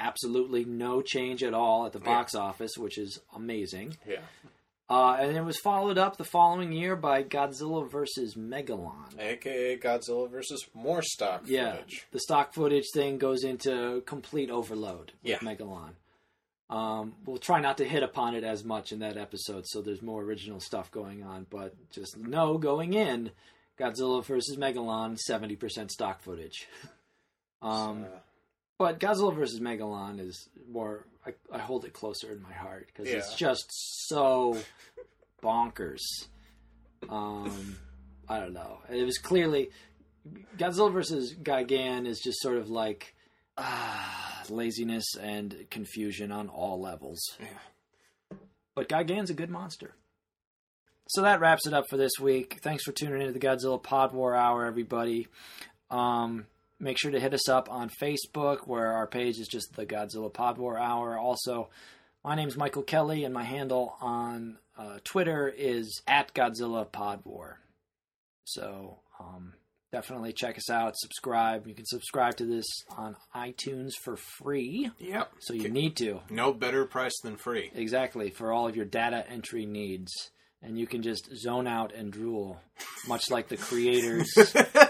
absolutely no change at all at the box office, which is amazing. yeah Uh, and it was followed up the following year by Godzilla versus Megalon. aka godzilla versus more stock Yeah, footage the stock footage thing goes into complete overload with Yeah. Megalon. Um, we'll try not to hit upon it as much in that episode, so there's more original stuff going on. But just know going in, Godzilla versus Megalon, seventy percent stock footage. um, Uh, but Godzilla versus Megalon is more. I, I hold it closer in my heart because it's just so bonkers. Um, I don't know. It was clearly Godzilla versus Gigan is just sort of like ah, laziness and confusion on all levels. yeah. But Gigan's a good monster. So that wraps it up for this week. Thanks for tuning into the Godzilla Pod War Hour, everybody. Um, make sure to hit us up on Facebook, where our page is just the Godzilla Pod War Hour. Also, my name's Michael Kelly, and my handle on uh, Twitter is at Godzilla Pod War. So um, definitely check us out, subscribe. You can subscribe to this on iTunes for free, yep so you need to. no better price than free Exactly, for all of your data entry needs. And you can just zone out and drool, much like the creators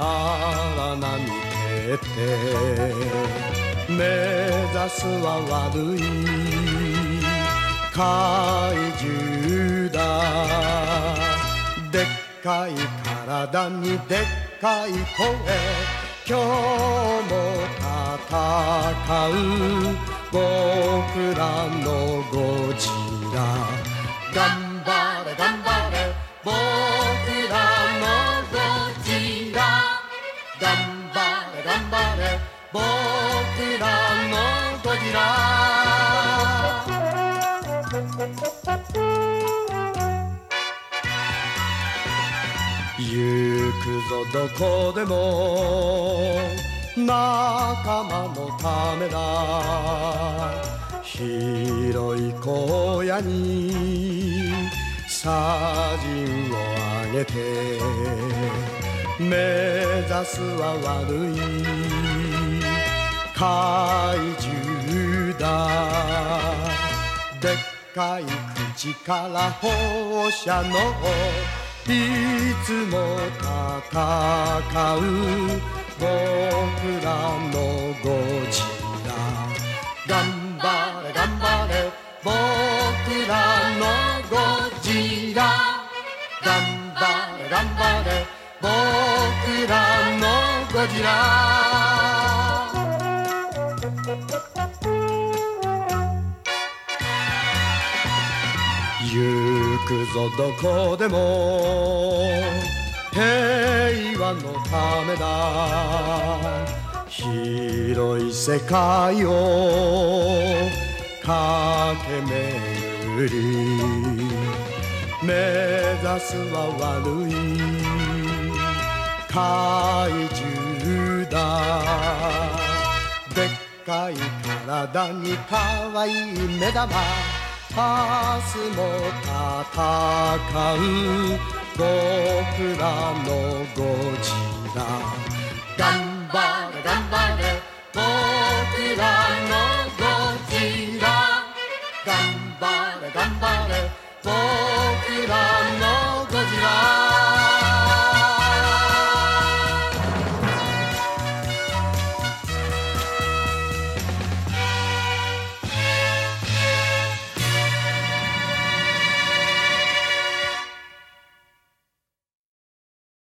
荒波蹴って目指すは悪い。怪獣だ。でっかい体にでっかい声。今日も戦う。僕らのゴジラ。頑張れ頑張れ。僕らのゴジラ。行くぞどこでも仲間のためだ。広い荒野に砂塵をあげて。目指すは悪い。怪獣だでっかい口から放射能。いつも戦う僕らのゴジラ。頑張れ頑張れ僕らのゴジラ。頑張れ頑張れ僕らのゴジラ。くぞどこでも。平和のためだ。広い世界を駆け巡り。目指すは悪い。怪獣だ。でっかい体に可愛い目玉。パスも戦う僕らのゴジラ。頑張れ頑張れ僕らのゴジラ。頑張れ頑張れ僕らのゴジラ